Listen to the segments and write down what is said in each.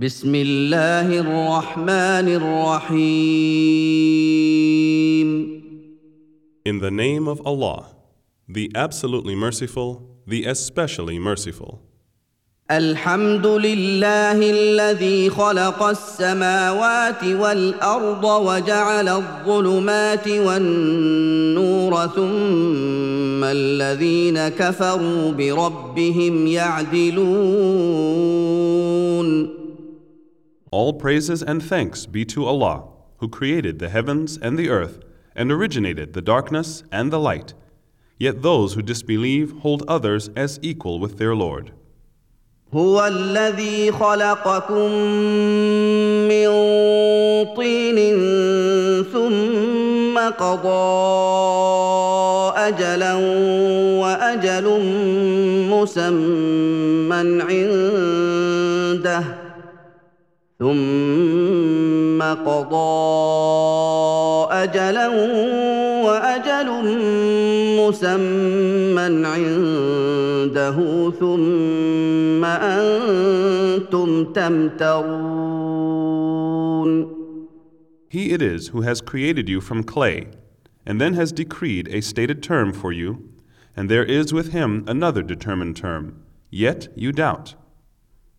بسم الله الرحمن الرحيم In the name of Allah, the absolutely merciful, the especially merciful. الحمد لله الذي خلق السماوات والارض وجعل الظلمات والنور ثم الذين كفروا بربهم يعدلون All praises and thanks be to Allah, who created the heavens and the earth, and originated the darkness and the light. Yet those who disbelieve hold others as equal with their Lord. هو الذي خلقكم من طين ثم قضى اجلا واجل مسمى عنده ثم قضى اجلا واجل مسمى عنده ثم انتم تمترون He it is who has created you from clay, and then has decreed a stated term for you, and there is with him another determined term. Yet you doubt.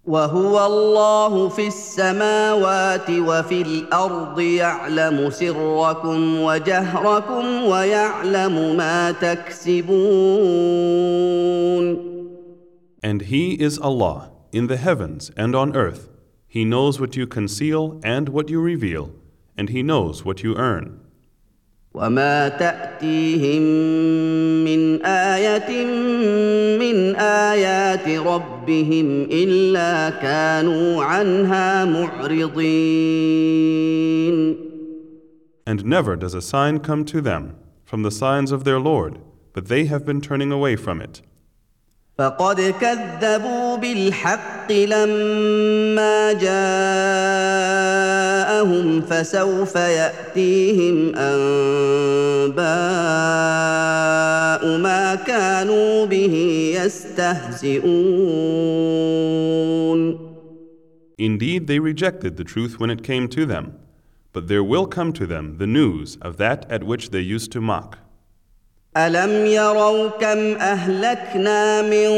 وهو الله في السماوات وفي الارض يعلم سركم وجهركم ويعلم ما تكسبون And He is Allah in the heavens and on earth. He knows what you conceal and what you reveal, and He knows what you earn. وما تاتيهم من ايه من ايات ربهم الا كانوا عنها معرضين And never does a sign come to them from the signs of their Lord, but they have been turning away from it. فقد كذبوا بالحق لما جاءهم فسوف ياتيهم انباء ما كانوا به يستهزئون Indeed, they rejected the truth when it came to them, but there will come to them the news of that at which they used to mock. الم يروا كم اهلكنا من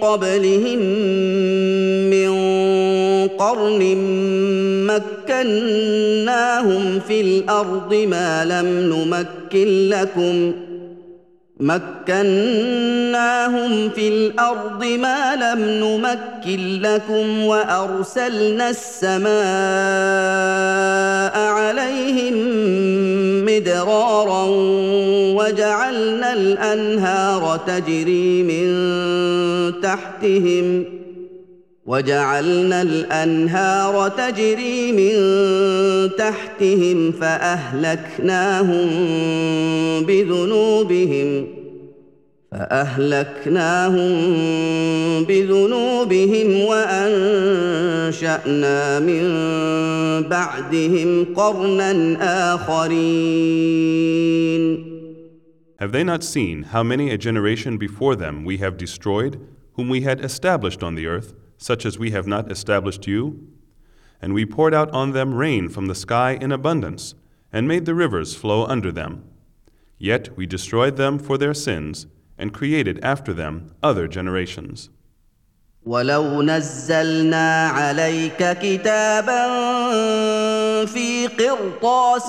قبلهم من قرن مكناهم في الأرض ما لم نمكن لكم مكناهم في الأرض ما لم نمكن لكم وأرسلنا السماء عليهم مدرارا وجعلنا الأنهار تجري من تحتهم وجعلنا الأنهار تجري من تحتهم فأهلكناهم بذنوبهم فأهلكناهم بذنوبهم وأنشأنا من بعدهم قرنا آخرين. Have they not seen how many a generation before them we have destroyed, whom we had established on the earth, such as we have not established you? And we poured out on them rain from the sky in abundance, and made the rivers flow under them. Yet we destroyed them for their sins, and created after them other generations. ولو نزلنا عليك كتابا في قرطاس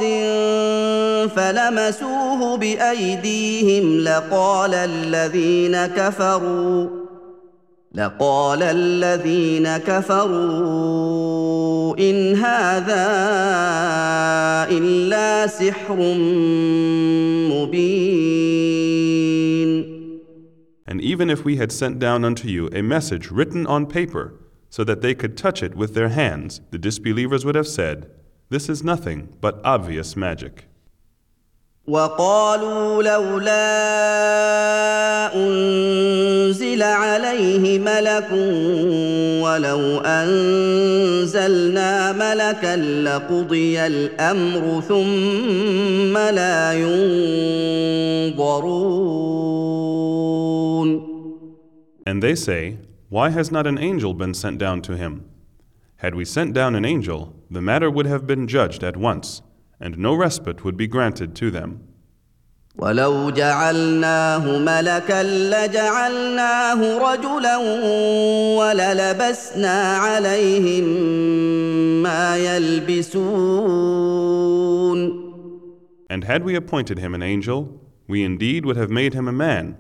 فلمسوه بايديهم لقال الذين كفروا لقال الذين كفروا ان هذا الا سحر مبين And even if we had sent down unto you a message written on paper, so that they could touch it with their hands, the disbelievers would have said, This is nothing but obvious magic. وقالوا لولا انزل عليه ملك ولو انزلنا ملكا لقضي الامر ثم لا ينظرون And they say, Why has not an angel been sent down to him? Had we sent down an angel, the matter would have been judged at once, and no respite would be granted to them. ولو جعلناه ملكا لجعلناه رجلا وللبسنا عليهم ما يلبسون And had we appointed him an angel, we indeed would have made him a man,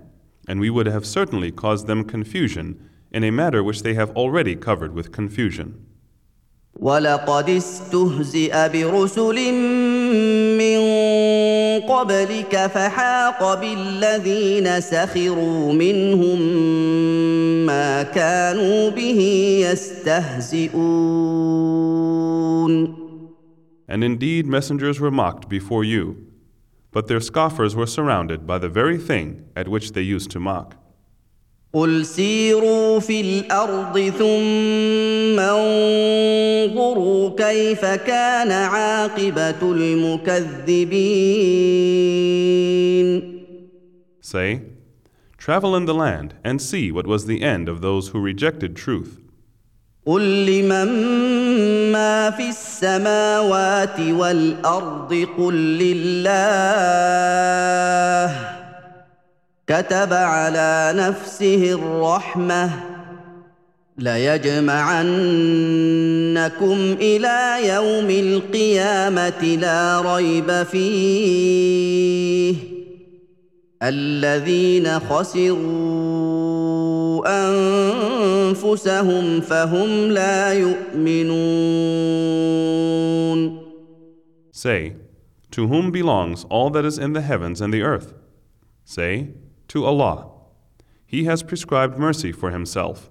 and we would have certainly caused them confusion in a matter which they have already covered with confusion. ولقد استهزئ برسل من قبلك فحاق بالذين سخروا منهم ما كانوا به يستهزئون And indeed, messengers were mocked before you, but their scoffers were surrounded by the very thing at which they used to mock. قل سيروا في الأرض ثم انظروا كيف كان عاقبه المكذبين Say, Travel in the land and see what was the end of those who rejected truth. قل لمن ما في السماوات والارض قل لله كتب على نفسه الرحمة ليجمعنكم إلى يوم القيامة لا ريب فيه الذين خسروا أنفسهم فهم لا يؤمنون Say, To whom belongs all that is in the heavens and the earth? Say, To Allah. He has prescribed mercy for Himself.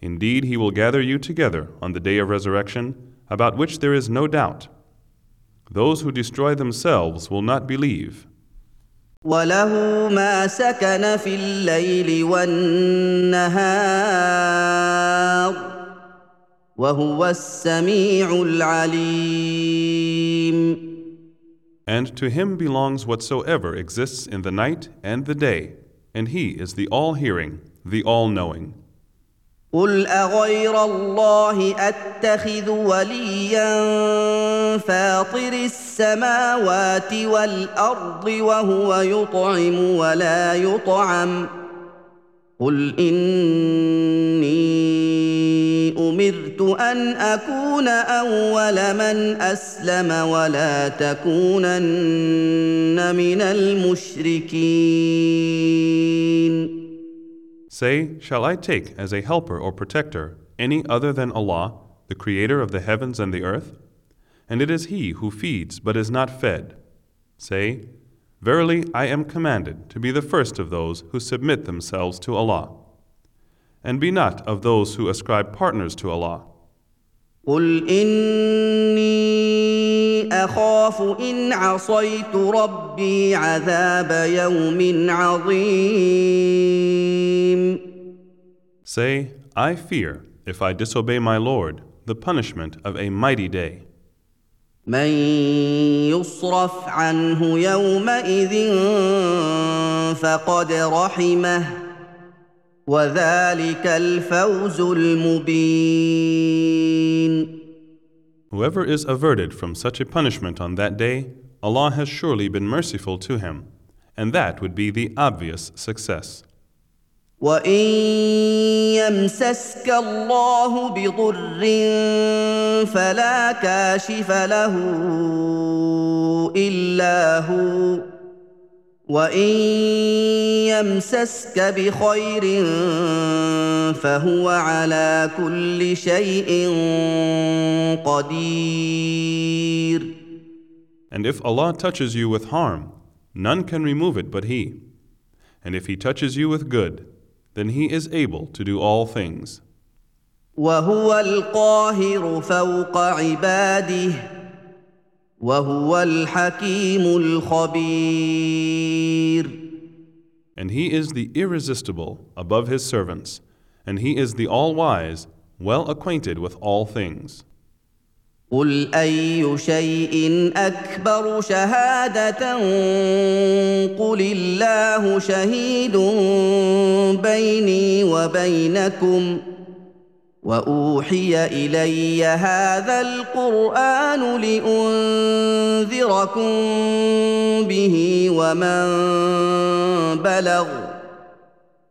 Indeed, He will gather you together on the day of resurrection, about which there is no doubt. Those who destroy themselves will not believe. وله ما سكن في الليل والنهار وهو السميع العليم And to Him belongs whatsoever exists in the night and the day, and He is the all hearing, the all knowing. قل اغير الله اتخذ وليا فاطر السماوات والارض وهو يطعم ولا يطعم قل اني امرت ان اكون اول من اسلم ولا تكونن من المشركين Say, Shall I take as a helper or protector any other than Allah, the Creator of the heavens and the earth? And it is He who feeds but is not fed. Say, Verily, I am commanded to be the first of those who submit themselves to Allah. And be not of those who ascribe partners to Allah. قل اني اخاف ان عصيت ربي عذاب يوم عظيم Say, I fear, if I disobey my Lord, the punishment of a mighty day. من يصرف عنه يومئذ فقد رحمه وذلك الفوز المبين Whoever is averted from such a punishment on that day, Allah has surely been merciful to him, and that would be the obvious success. وان يمسسك الله بضر فلا كاشف له الا هو وان يمسسك بخير فهو على كل شيء قدير And if Allah touches you with harm, none can remove it but He. And if He touches you with good, then He is able to do all things. وهو القاهر فوق عباده وهو الحكيم الخبير And He is the irresistible above His servants, and He is the all wise, well acquainted with all things. قل اي شيء اكبر شهاده قل الله شهيد بيني وبينكم واوحي الي هذا القران لانذركم به ومن بلغ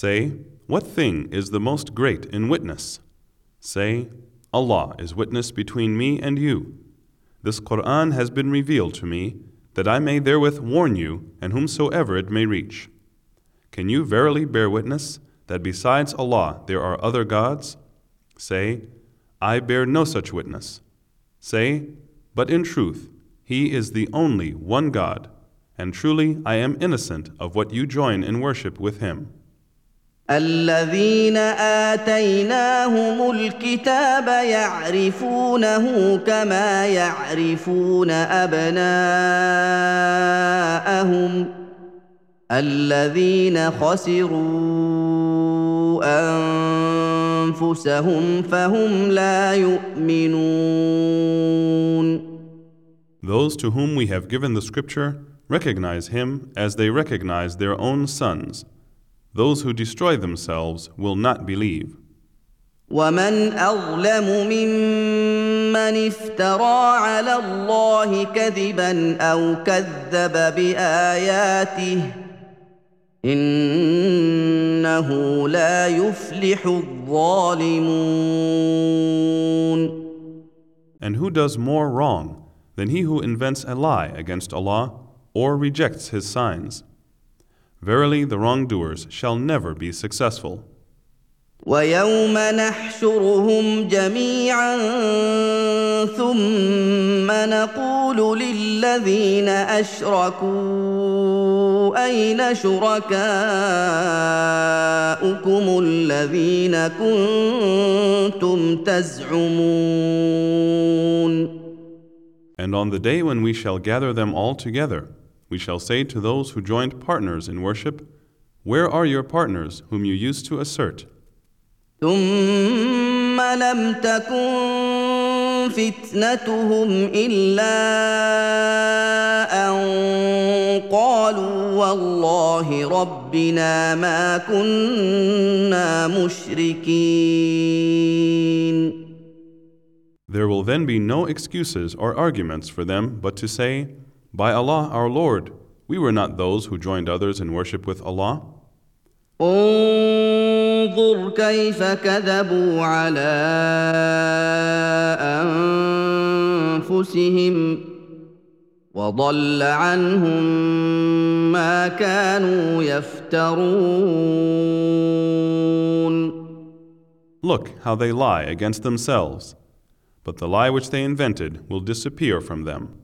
Say, What thing is the most great in witness? Say, Allah is witness between me and you. This Quran has been revealed to me, that I may therewith warn you and whomsoever it may reach. Can you verily bear witness that besides Allah there are other gods? Say, I bear no such witness. Say, But in truth, He is the only one God, and truly I am innocent of what you join in worship with Him. الذين اتيناهم الكتاب يعرفونه كما يعرفون ابناءهم الذين خسروا انفسهم فهم لا يؤمنون Those to whom we have given the scripture recognize him as they recognize their own sons. Those who destroy themselves will not believe. ومن اظلم ممن افترى على الله كذبا او كذب باياته انه لا يفلح الظالمون And who does more wrong than he who invents a lie against Allah or rejects his signs? Verily, the wrongdoers shall never be successful. ويوم نحشرهم جميعا ثم نقول للذين اشركوا اين شركاؤكم الذين كنتم تزعمون And on the day when we shall gather them all together, we shall say to those who joined partners in worship, Where are your partners whom you used to assert? ثم لم تكن فتنتهم الا ان قالوا والله ربنا ما كنا مشركين There will then be no excuses or arguments for them but to say, By Allah our Lord, we were not those who joined others in worship with Allah. انظر كيف كذبوا على انفسهم وضل عنهم ما كانوا يفترون Look how they lie against themselves, but the lie which they invented will disappear from them.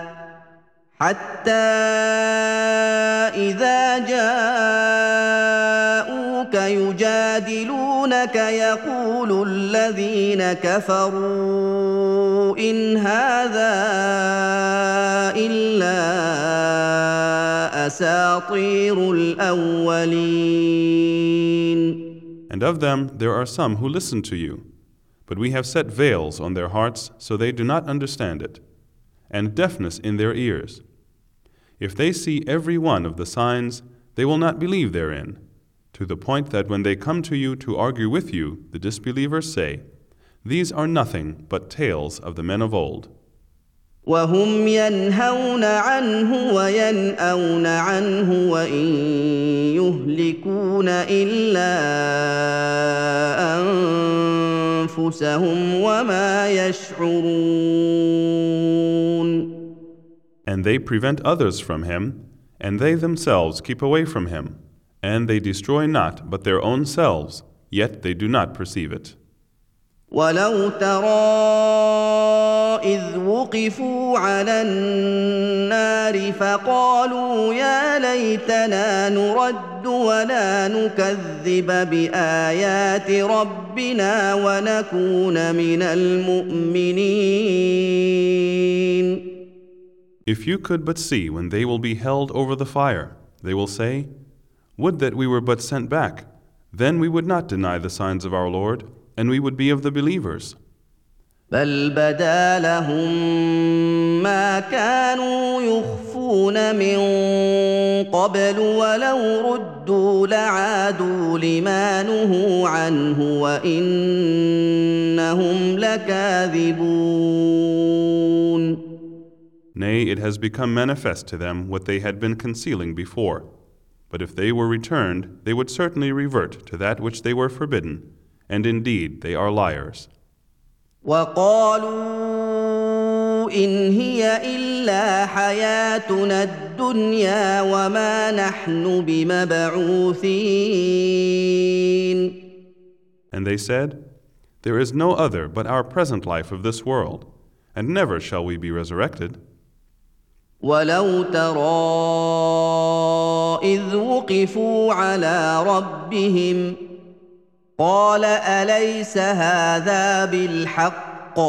حتى اذا جاءوك يجادلونك يقول الذين كفروا ان هذا الا اساطير الاولين And of them there are some who listen to you, but we have set veils on their hearts so they do not understand it, and deafness in their ears. If they see every one of the signs, they will not believe therein, to the point that when they come to you to argue with you, the disbelievers say, These are nothing but tales of the men of old. وهم ينهون عنه وينأون عنه وإن يهلكون إلا انفسهم وما يشعرون And they prevent others from him, and they themselves keep away from him. And they destroy not but their own selves, yet they do not perceive it. ولو ترى اذ وقفوا على النار فقالوا يا ليتنا نرد ولا نكذب بايات ربنا ونكون من المؤمنين If you could but see when they will be held over the fire, they will say, Would that we were but sent back, then we would not deny the signs of our Lord, and we would be of the believers. بل بدا لهم ما كانوا يخفون من قبل ولو ردوا لعادوا لما نهوا عنه وانهم لكاذبون Nay, it has become manifest to them what they had been concealing before. But if they were returned, they would certainly revert to that which they were forbidden, and indeed they are liars. وقالوا ان هي الا حياتنا الدنيا وما نحن بمبعوثين And they said, There is no other but our present life of this world, and never shall we be resurrected. ولو ترى اذ وقفوا على ربهم قال اليس هذا بالحق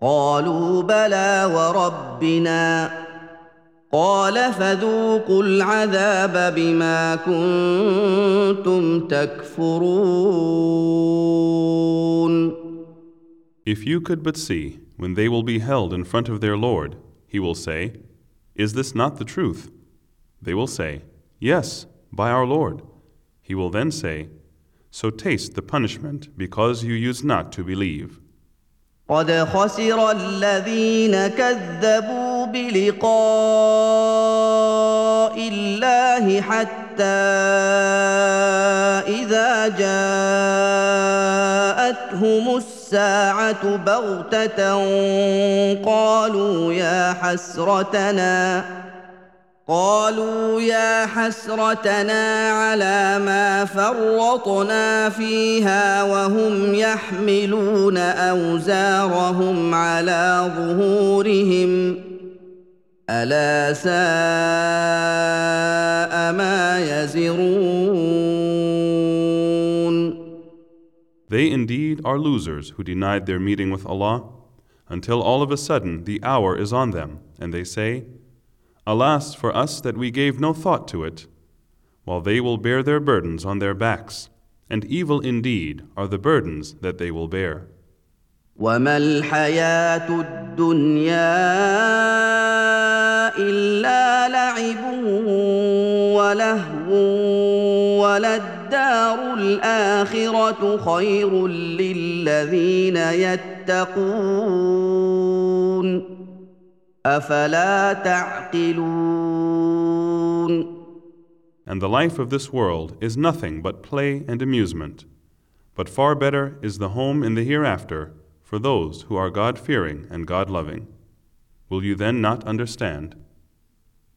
قالوا بلى وربنا قال فذوقوا العذاب بما كنتم تكفرون If you could but see, when they will be held in front of their Lord, he will say, Is this not the truth? They will say, Yes, by our Lord. He will then say, So taste the punishment because you used not to believe. قد خسر الذين كذبوا بلقاء الله حتى اذا جاءتهم الساعة بغتة قالوا يا حسرتنا قالوا يا حسرتنا على ما فرطنا فيها وهم يحملون أوزارهم على ظهورهم. ألا ساء ما يزرون. They indeed are losers who denied their meeting with Allah, until all of a sudden the hour is on them, and they say, Alas for us that we gave no thought to it, while they will bear their burdens on their backs, and evil indeed are the burdens that they will bear. وما الحياه الدنيا الا لعب ولهو وللدار الاخره خير للذين يتقون افلا تعقلون And the life of this world is nothing but play and amusement. But far better is the home in the hereafter for those who are God fearing and God loving. Will you then not understand?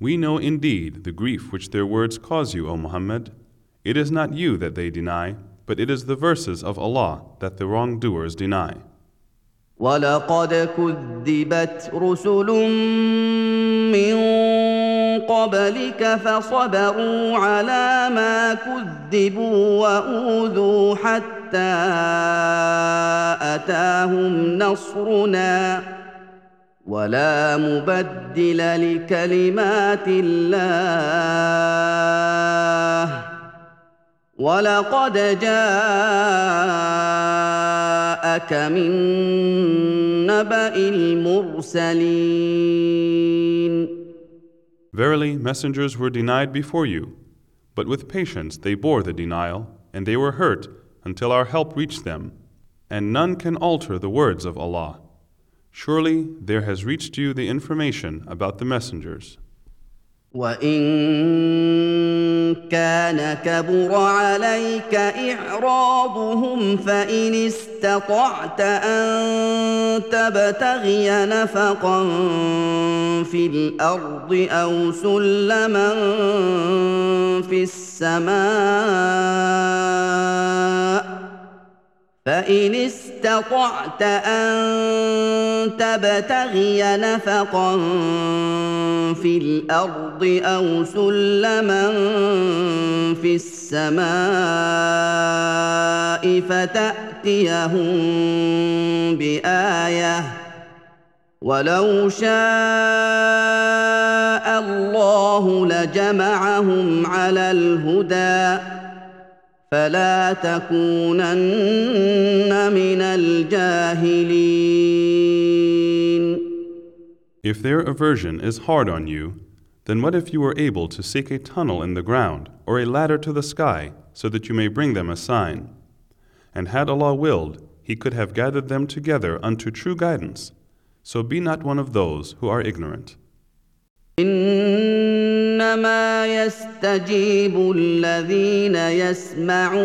We know indeed the grief which their words cause you, O Muhammad. It is not you that they deny, but it is the verses of Allah that the wrongdoers deny. ولقد كذبت رسل من قبلك فصبروا على ما كذبوا واوذوا حتى اتاهم نصرنا ولا مبدل لكلمات الله ولقد جاءك من نبأ المرسلين Verily, messengers were denied before you, but with patience they bore the denial, and they were hurt until our help reached them. And none can alter the words of Allah. Surely there has reached you the information about the messengers. وان كان كبر عليك اعراضهم فان استطعت ان تبتغي نفقا في الارض او سلما في السماء فان استطعت ان تبتغي نفقا في الأرض أو سلما في السماء فتاتيهم بايه ولو شاء الله لجمعهم على الهدى فلا تكونن من الجاهلين If their aversion is hard on you, then what if you were able to seek a tunnel in the ground or a ladder to the sky so that you may bring them a sign? And had Allah willed, He could have gathered them together unto true guidance. So be not one of those who are ignorant. انما يستجيب الذين يسمعون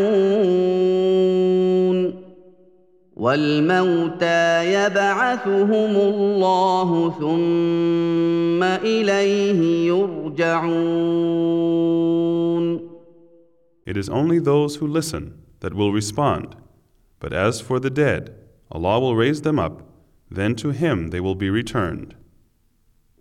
والموتى يبعثهم الله ثم اليه يرجعون It is only those who listen that will respond. But as for the dead, Allah will raise them up, then to Him they will be returned.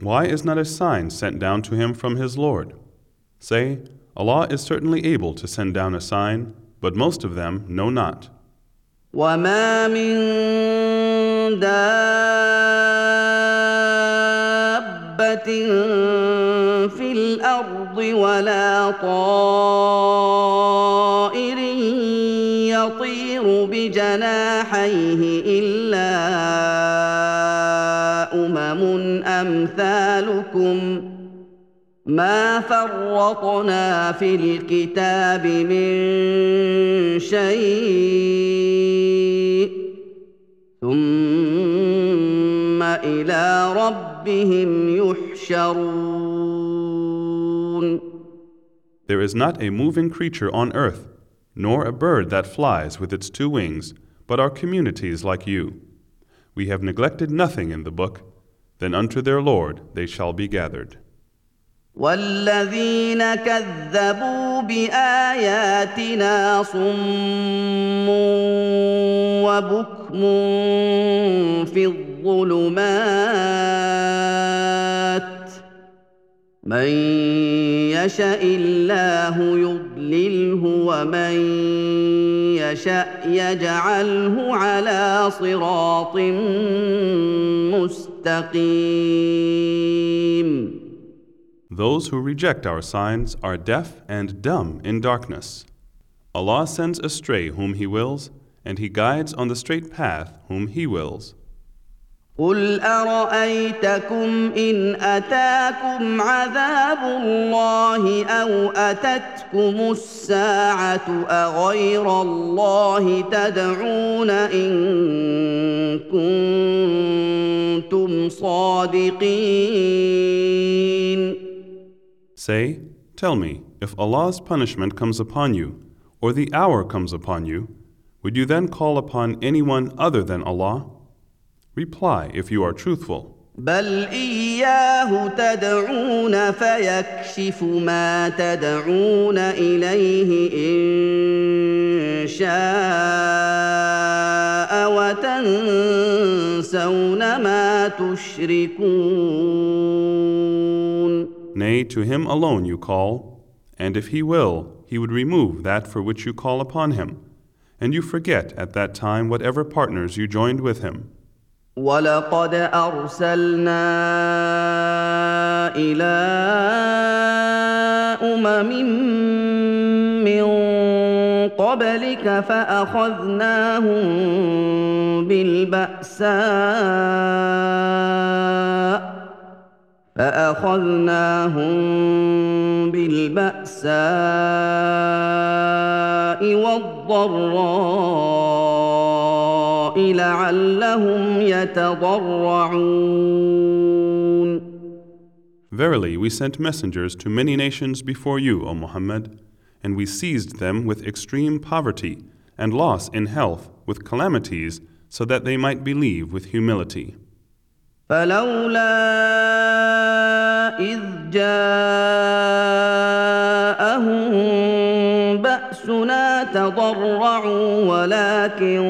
Why is not a sign sent down to him from his Lord? Say, Allah is certainly able to send down a sign, but most of them know not. وما من دابة في الأرض ولا طائر يطير بجناحيه إلا أمثالكم ما فرطنا في الكتاب من شيء ثم الى ربهم يحشرون There is not a moving creature on earth, nor a bird that flies with its two wings, but are communities like you. We have neglected nothing in the book, then unto their Lord they shall be gathered. والذين كذبوا باياتنا صم وبكم في الظلمات من يشا الله يضلله ومن يشا يجعله على صراط مستقيم Those who reject our signs are deaf and dumb in darkness. Allah sends astray whom He wills, and He guides on the straight path whom He wills. قل ارايتكم ان اتاكم عذاب الله أو اتتكم الساعة اغير الله تدعون ان كنتم صادقين Say, Tell me, if Allah's punishment comes upon you, or the hour comes upon you, would you then call upon anyone other than Allah? Reply if you are truthful. بل اياه تدعون فيكشف ما تدعون اليه ان شاء وتنسون ما تشركون Nay, to him alone you call, and if he will, he would remove that for which you call upon him, and you forget at that time whatever partners you joined with him. ولقد ارسلنا إلى امم من قبلك فاخذناهم بالباساء فاخذناهم بالباساء والضراء لعلهم يتضرعون Verily, we sent messengers to many nations before you, O Muhammad, and we seized them with extreme poverty and loss in health, with calamities, so that they might believe with humility. فلولا إذ جاءهم بأسنا تضرعوا ولكن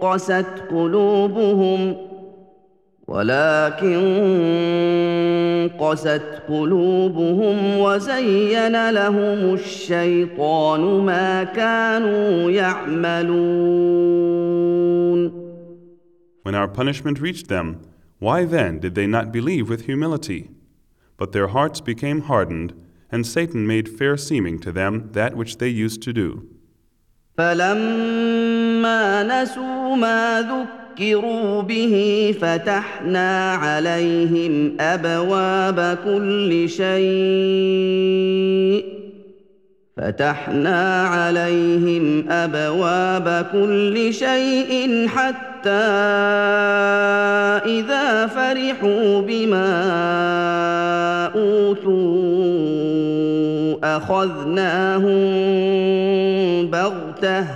قست قلوبهم ولكن قست قلوبهم وزين لهم الشيطان ما كانوا يعملون When our punishment reached them, why then did they not believe with humility? But their hearts became hardened, and Satan made fair seeming to them that which they used to do. فلما نسوا ما ذكروا به فتحنا عليهم ابواب كل شيء فتحنا عليهم ابواب كل شيء حتى اذا فرحوا بما اوتوا اخذناهم بغته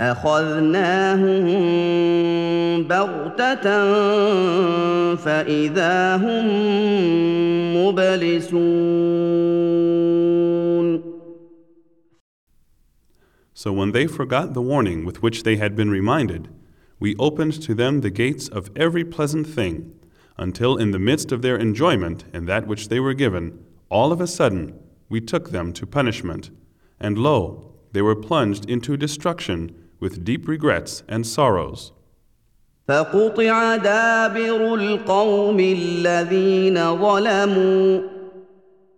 اخذناهم بغته فاذا هم مبلسون So when they forgot the warning with which they had been reminded, we opened to them the gates of every pleasant thing, until in the midst of their enjoyment in that which they were given, all of a sudden we took them to punishment, and lo, they were plunged into destruction with deep regrets and sorrows. فقطع دابر القوم الذين ظلموا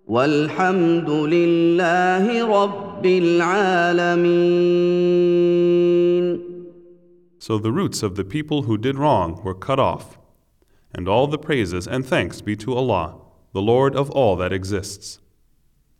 والحمد لله رب العالمين So the roots of the people who did wrong were cut off, and all the praises and thanks be to Allah, the Lord of all that exists.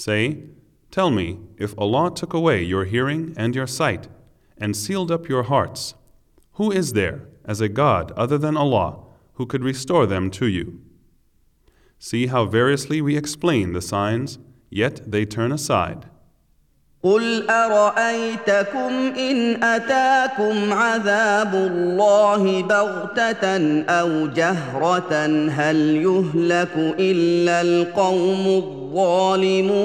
Say, Tell me, if Allah took away your hearing and your sight, and sealed up your hearts, who is there, as a God other than Allah, who could restore them to you? See how variously we explain the signs, yet they turn aside. قل ارايتكم ان اتاكم عذاب الله بغته أو جهره هل يهلك الا القوم الظالمون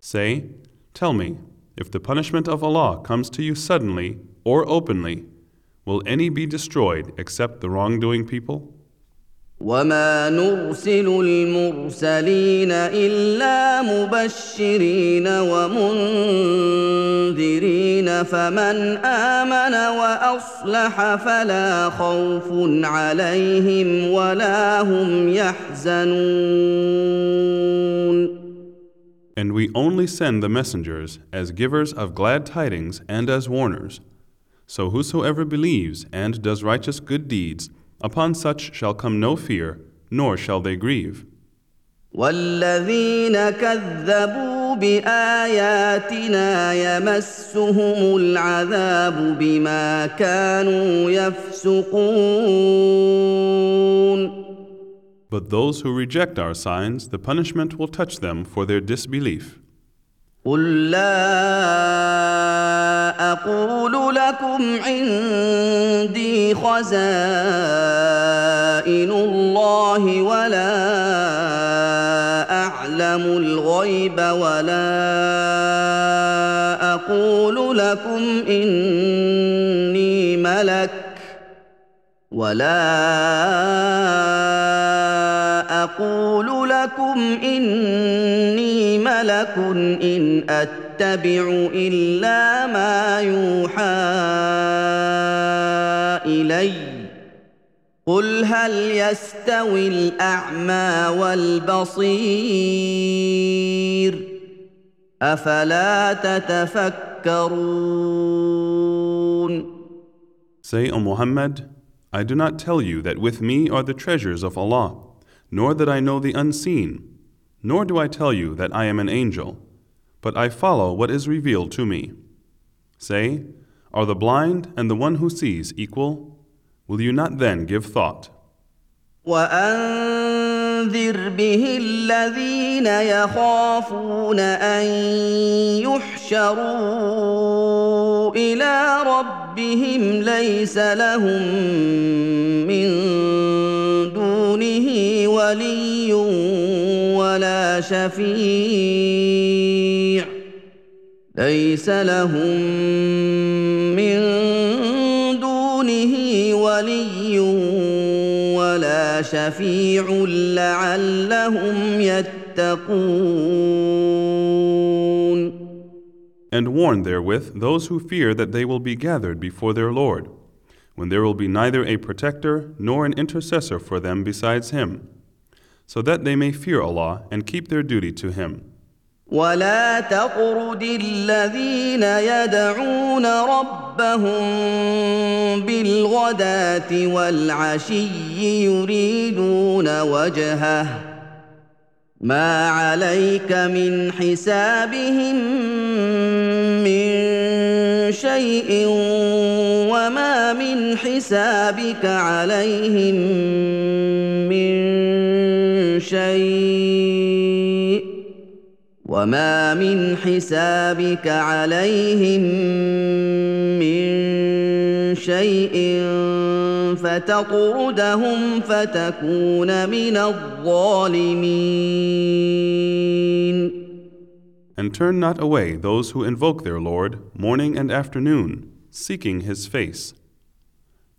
Say, Tell me, if the punishment of Allah comes to you suddenly or openly, will any be destroyed except the wrongdoing people? وما نرسل المرسلين الا مبشرين ومنذرين فمن امن واصلح فلا خوف عليهم ولا هم يحزنون And we only send the messengers as givers of glad tidings and as warners. So whosoever believes and does righteous good deeds, upon such shall come no fear, nor shall they grieve. والذين كذبوا باياتنا يمسهم العذاب بما كانوا يفسقون But those who reject our signs, the punishment will touch them for their disbelief. قل لا أقول لكم عندي خزائن الله ولا اعلم الغيب ولا أقول لكم اني ملك ولا أقول لكم اني ملك ان اتبع الا ما يوحى الي قل هل يستوي الاعمى والبصير افلا تتفكرون Say, O Muhammad, I do not tell you that with me are the treasures of Allah, nor that I know the unseen, nor do I tell you that I am an angel, but I follow what is revealed to me. Say, Are the blind and the one who sees equal? Will you not then give thought? وانذر به الذين يخافون ان يحشروا الى ربهم ليس لهم من دونه ولي ولا شفيع ليس لهم من دونه ولي ولا شفيع لعلهم يتقون And warn therewith those who fear that they will be gathered before their Lord, when there will be neither a protector nor an intercessor for them besides Him, so that they may fear Allah and keep their duty to Him. ولا تطرد الذين يدعون ربهم بالغداة والعشي يريدون وجهه ما عليك من حسابهم من شيء وما من حسابك عليهم من شيء وما من حسابك عليهم من شيء فتطردهم فتكون من الظالمين. And turn not away those who invoke their Lord morning and afternoon, seeking His face.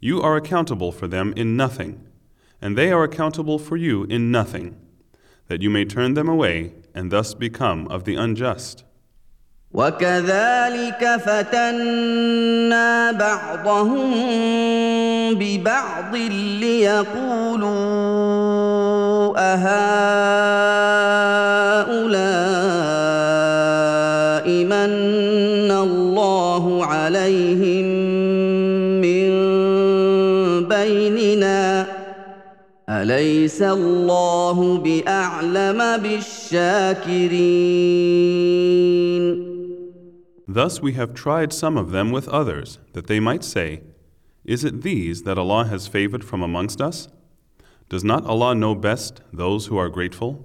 You are accountable for them in nothing, and they are accountable for you in nothing, that you may turn them away and thus become of the unjust. وكذلك فتنا بعضهم ببعض ليقولوا أهؤلاء أليس الله بأعلم بالشاكرين Thus we have tried some of them with others, that they might say, Is it these that Allah has favored from amongst us? Does not Allah know best those who are grateful?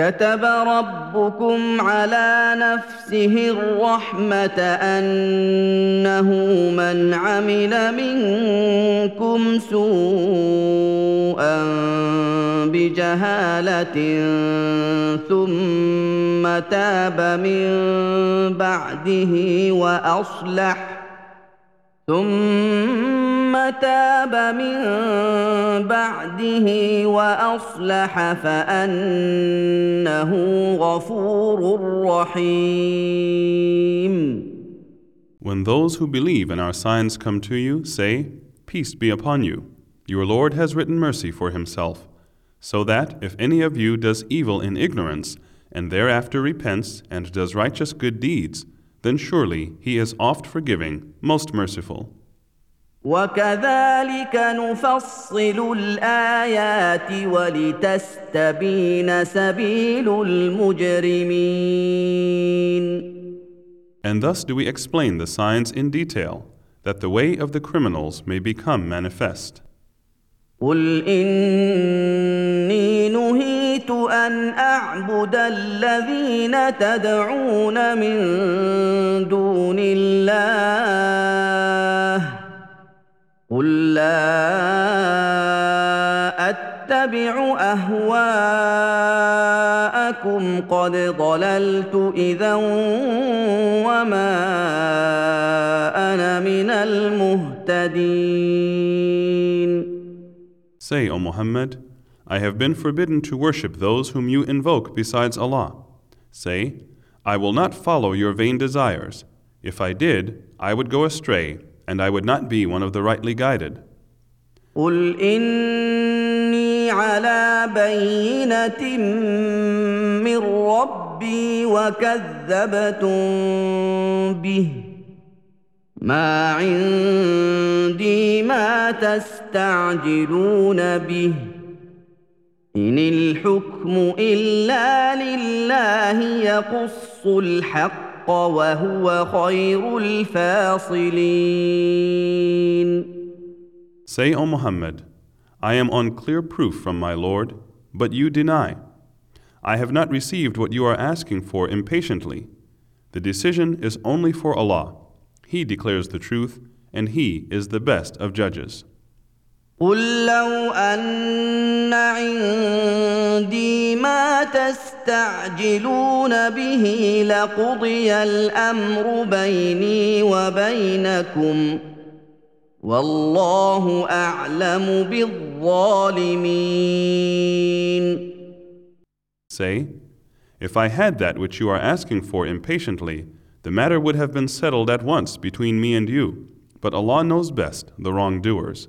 كتب ربكم على نفسه الرحمة أنه من عمل منكم سوءا بجهالة ثم تاب من بعده وأصلح ثم تاب من بعده واصلح فانه غفور رحيم When those who believe in our signs come to you, say, Peace be upon you. Your Lord has written mercy for himself, so that if any of you does evil in ignorance, and thereafter repents and does righteous good deeds, then surely he is oft forgiving, most merciful. وكذلك نفصل الآيات ولتستبين سبيل المجرمين And thus do we explain the signs in detail, that the way of the criminals may become manifest. قل إني نهيت أن أعبد الذين تدعون من دون الله قل لا أتبع أهواءكم قد ضللت إذا وما أنا من المهتدين Say, O Muhammad, I have been forbidden to worship those whom you invoke besides Allah. Say, I will not follow your vain desires. If I did, I would go astray, and I would not be one of the rightly guided. قل إني على بينة من ربي وكذبتم به ما عندي ما تستعجلون به إن الحكم إلا لله يقص الحق وهو خير الفاصلين Say, O Muhammad, I am on clear proof from my Lord, but you deny. I have not received what you are asking for impatiently. The decision is only for Allah. He declares the truth, and He is the best of judges. قل لو أن عندي ما تستعجلون به لقضي الأمر بيني وبينكم والله أعلم بالظالمين Say, If I had that which you are asking for impatiently, the matter would have been settled at once between me and you. But Allah knows best the wrongdoers.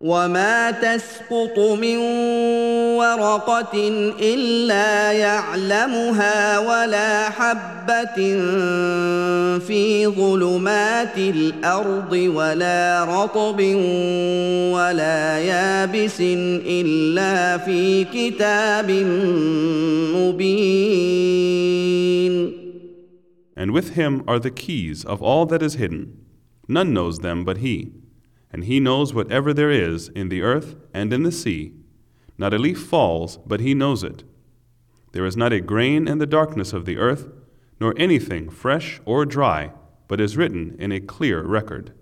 وما تسقط من ورقه الا يعلمها ولا حبه في ظلمات الأرض ولا رطب ولا يابس الا في كتاب مبين And with him are the keys of all that is hidden. None knows them but he. And he knows whatever there is in the earth and in the sea. Not a leaf falls, but he knows it. There is not a grain in the darkness of the earth, nor anything fresh or dry, but is written in a clear record.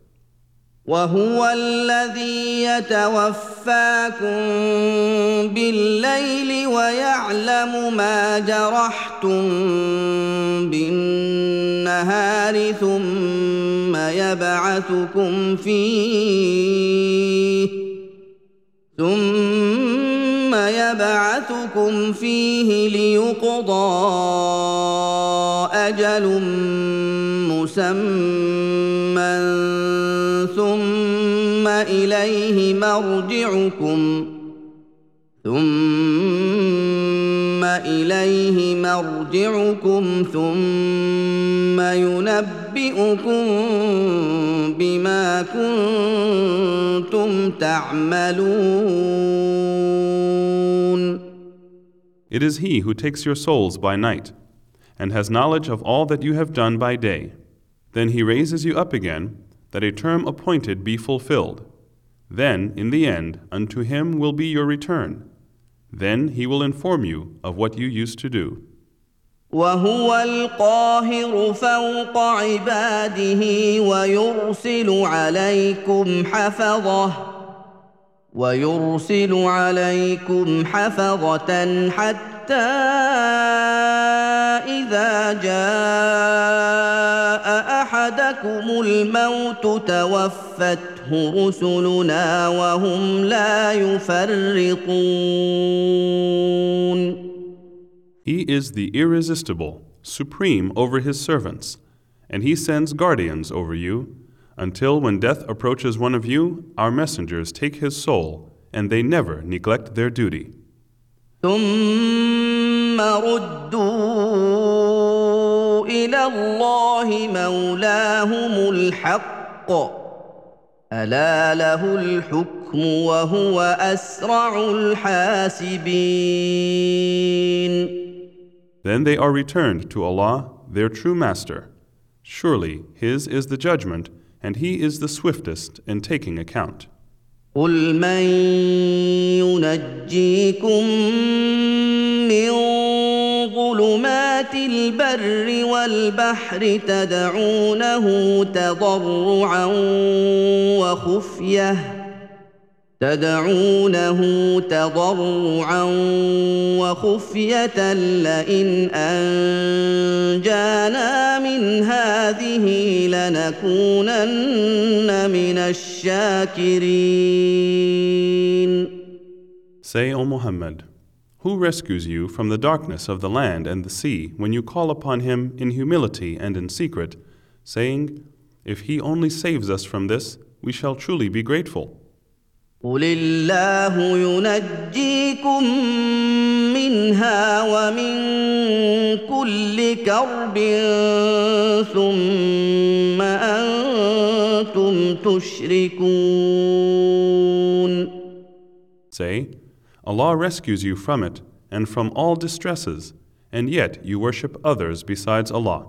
وهو الذي يتوفاكم بالليل ويعلم ما جرحتم بالنهار ثم يبعثكم فيه ثم يبعثكم فيه ليقضى أجل مسمى ثم اليه مرجعكم ثم اليه مرجعكم ثم ينبئكم بما كنتم تعملون It is he who takes your souls by night, and has knowledge of all that you have done by day. Then he raises you up again, that a term appointed be fulfilled. Then, in the end, unto him will be your return. Then he will inform you of what you used to do. وهو القاهر فوق عباده ويرسل عليكم حفظه ويرسل عليكم حفظة حتى إذا جاء احدكم الموت توفته رسلنا وهم لا يفرطون He is the irresistible, supreme over his servants, and he sends guardians over you, until when death approaches one of you, our messengers take his soul, and they never neglect their duty. ثم ردوا الى الله مولاهم الحق الا له الحكم وهو اسرع الحاسبين Then they are returned to Allah, their true Master. Surely His is the judgment, and He is the swiftest in taking account. قل من ينجيكم من ظلمات البر والبحر تدعونه تضرعا وخفيه تدعونه تضرعا وخفيه لئن انجانا من هذه لنكونن من الشاكرين Say, O Muhammad, who rescues you from the darkness of the land and the sea when you call upon Him in humility and in secret, saying, If He only saves us from this, we shall truly be grateful. قل الله ينجيكم منها ومن كل كرب ثم أنتم تشركون Say, Allah rescues you from it and from all distresses, and yet you worship others besides Allah.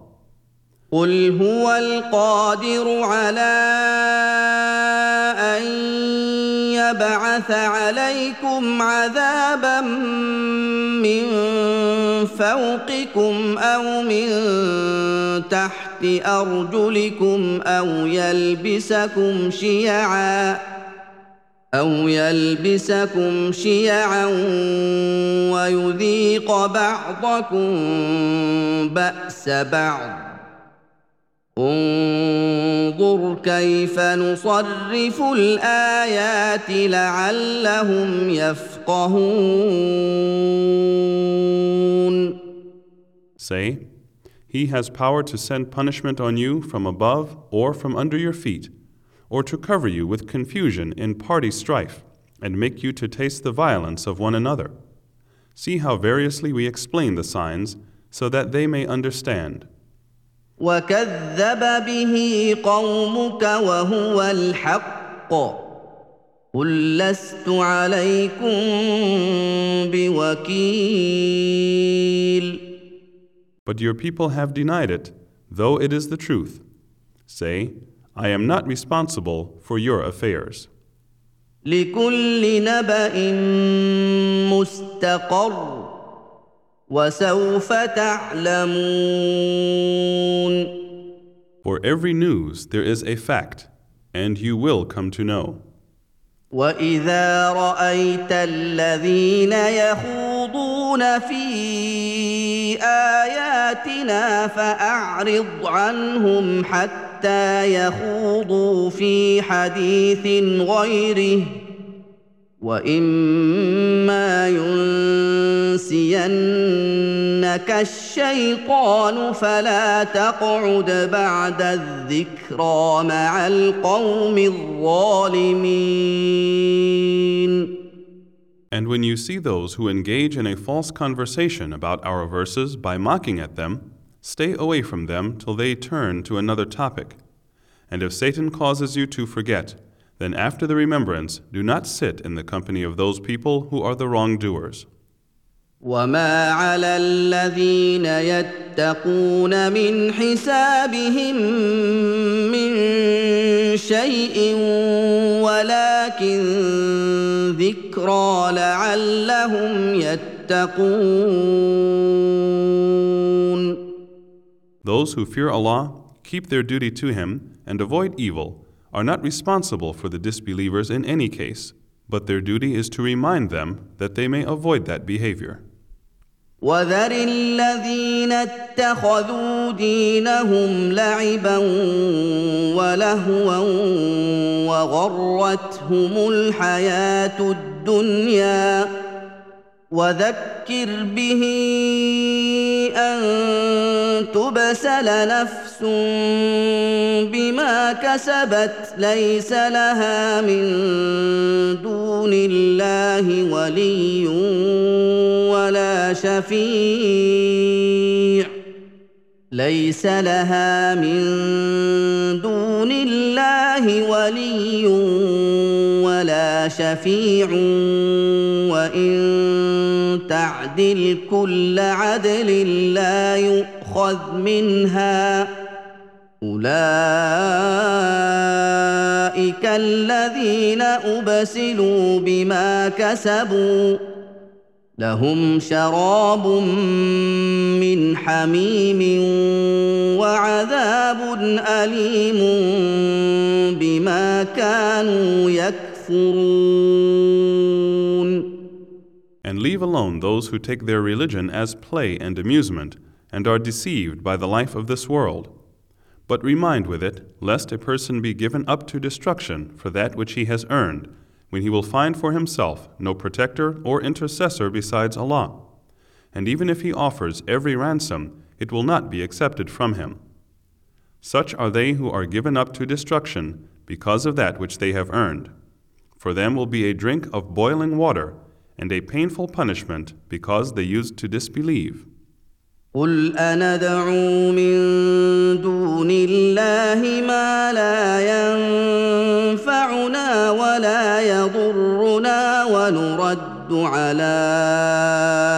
قل هو القادر على يبعث عليكم عذابا من فوقكم أو من تحت أرجلكم أو يلبسكم شيعا أو يلبسكم شيعا ويذيق بعضكم بأس بعض. انظر كيف نصرف الآيات لعلهم يفقهون Say, He has power to send punishment on you from above or from under your feet, or to cover you with confusion in party strife, and make you to taste the violence of one another. See how variously we explain the signs, so that they may understand. وكذب به قومك وهو الحق قل لست عليكم بوكيل But your people have denied it, though it is the truth. Say, I am not responsible for your affairs. لكل نبأ مستقر وسوف تعلمون For every news there is a fact, and you will come to know. واذا رايت الذين يخوضون في اياتنا فاعرض عنهم حتى يخوضوا في حديث غيره واما ينسينك الشيطان فلا تقعد بعد الذكرى مع القوم الظالمين And when you see those who engage in a false conversation about our verses by mocking at them, stay away from them till they turn to another topic. And if Satan causes you to forget, then after the remembrance, do not sit in the company of those people who are the wrongdoers. وما على الذين يتقون من حسابهم من شيء ولكن ذكرى لعلهم يتقون Those who fear Allah, keep their duty to Him, and avoid evil, are not responsible for the disbelievers in any case, but their duty is to remind them that they may avoid that behavior. وذر الذين اتخذوا اتخذوا دينهم لعبا ولهوا وغرتهم الحياه الدنيا وذكر به أن تبسل نفس بما كسبت ليس لها من دون الله ولي ولا شفيع. ليس لها من دون الله ولي ولا شفيع. وإن تعدل كل عدل لا يؤخذ منها. أولئك الذين أبسلوا بما كسبوا. لهم شراب من حميم وعذاب أليم بما كانوا يكفرون. Leave alone those who take their religion as play and amusement and are deceived by the life of this world. But remind with it, lest a person be given up to destruction for that which he has earned, when he will find for himself no protector or intercessor besides Allah. And even if he offers every ransom, it will not be accepted from him. Such are they who are given up to destruction because of that which they have earned. For them will be a drink of boiling water and a painful punishment because they used to disbelieve. قل أندعو من دون الله ما لا ينفعنا ولا يضرنا ونرد على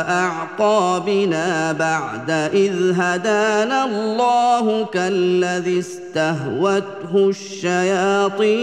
أعقابنا بعد إذ هدانا الله كالذي استهوته الشياطين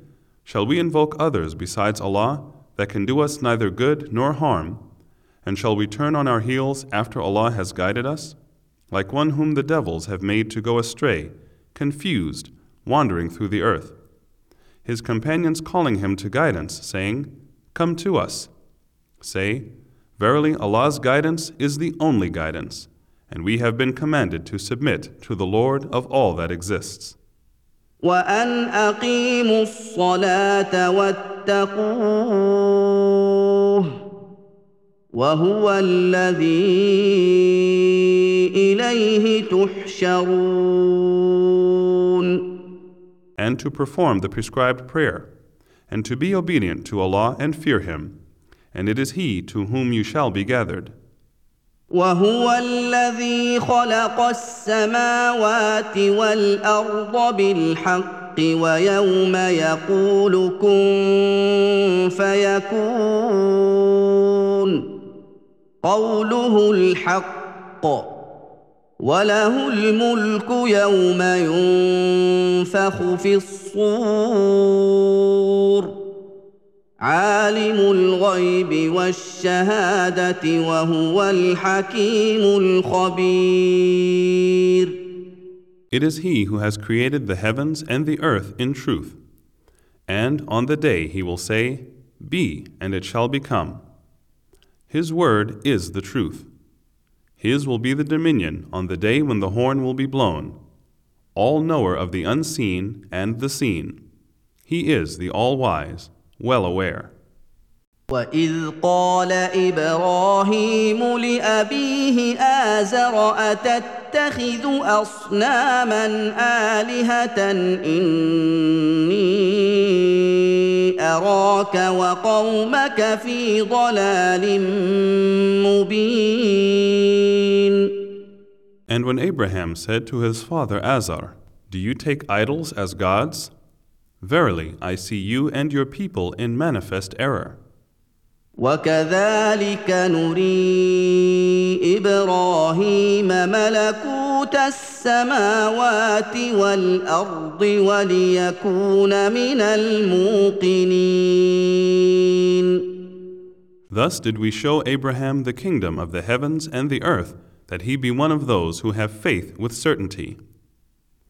Shall we invoke others besides Allah that can do us neither good nor harm? And shall we turn on our heels after Allah has guided us? Like one whom the devils have made to go astray, confused, wandering through the earth. His companions calling him to guidance, saying, Come to us. Say, Verily Allah's guidance is the only guidance, and we have been commanded to submit to the Lord of all that exists. وان اقيموا الصلاه واتقوه وهو الذي اليه تحشرون And to perform the prescribed prayer, and to be obedient to Allah and fear Him, and it is He to whom you shall be gathered. وهو الذي خلق السماوات والأرض بالحق ويوم يقول كن فيكون قوله الحق وله الملك يوم ينفخ في الصور عالم الغيب والشهاده وهو الحكيم الخبير It is He who has created the heavens and the earth in truth. And on the day He will say, Be, and it shall become. His word is the truth. His will be the dominion on the day when the horn will be blown, all knower of the unseen and the seen. He is the all wise, well aware. واذ قال ابراهيم لابيه ازر اتتخذ اصناما الهه اني اراك وقومك في ضلال مبين And when Abraham said to his father Azar, Do you take idols as gods? Verily, I see you and your people in manifest error. وكذلك نري ابراهيم ملكوت السماوات والارض وليكون من الموقنين Thus did we show Abraham the kingdom of the heavens and the earth, that he be one of those who have faith with certainty.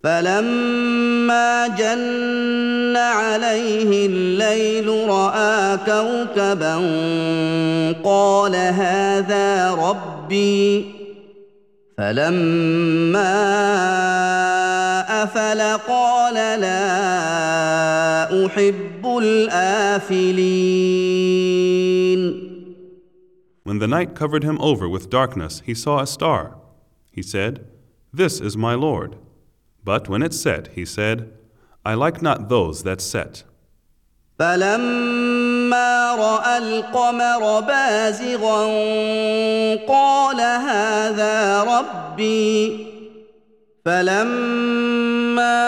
فلما جن عليه الليل راى كوكبا قال هذا ربي فلما افل قال لا احب الافلين When the night covered him over with darkness, he saw a star. He said, This is my Lord. But when it set, he said, I like not those that set. فلما راى القمر بازغا قال هذا ربي فلما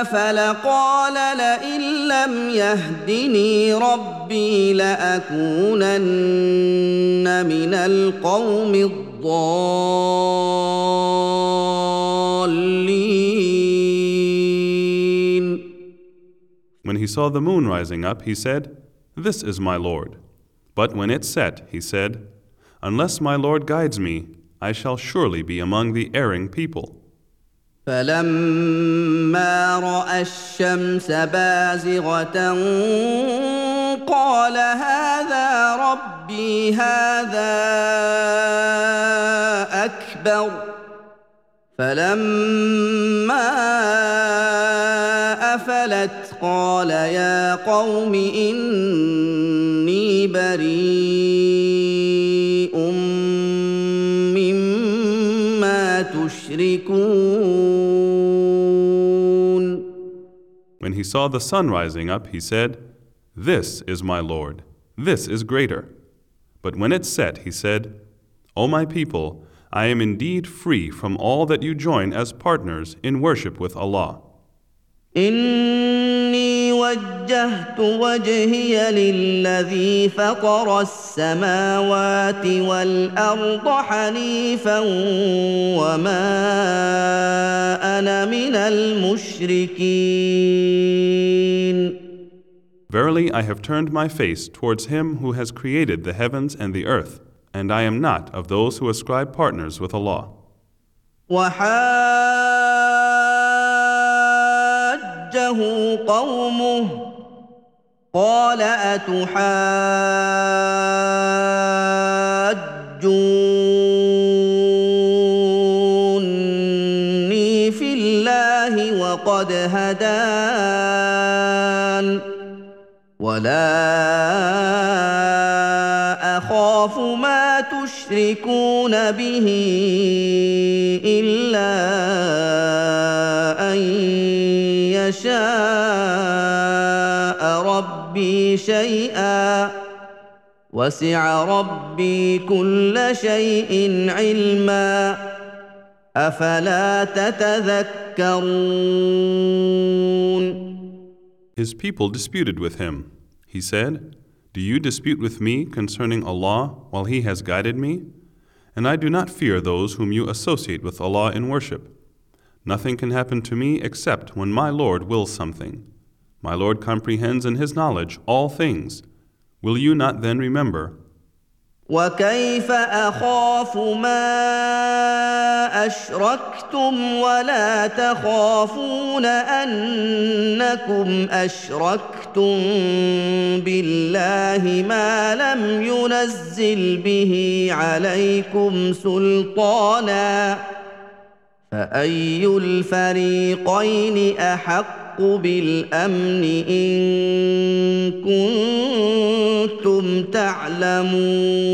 افل قال لئن لم يهدني ربي لاكونن من القوم الضالين he saw the moon rising up, he said, This is my Lord. But when it set, he said, Unless my Lord guides me, I shall surely be among the erring people. فلما راى الشمس بازغه قال هذا ربي هذا اكبر فلما افلت قال يا قوم اني بريء مما تشركون When he saw the sun rising up, he said, This is my Lord, this is greater. But when it set, he said, O my people, I am indeed free from all that you join as partners in worship with Allah. إني وجهت وجهي للذي فطر السماوات والأرض حنيفا وما أنا من المشركين Verily, I have turned my face towards him who has created the heavens and the earth, and I am not of those who ascribe partners with Allah. وحاجه قومه قال أتحاجوني في الله وقد هدان ولا أخاف ما تشركون به إلا يشاء ربي شيئا وسع ربي كل شيء علما افلا تتذكرون His people disputed with him. He said, Do you dispute with me concerning Allah while He has guided me? And I do not fear those whom you associate with Allah in worship. Nothing can happen to me except when my Lord wills something. My Lord comprehends in His knowledge all things. Will you not then remember? وكيف اخاف ما اشركتم ولا تخافون انكم اشركتم بالله ما لم ينزل به عليكم سلطانا فاي الفريقين احق بالامن ان كنتم تعلمون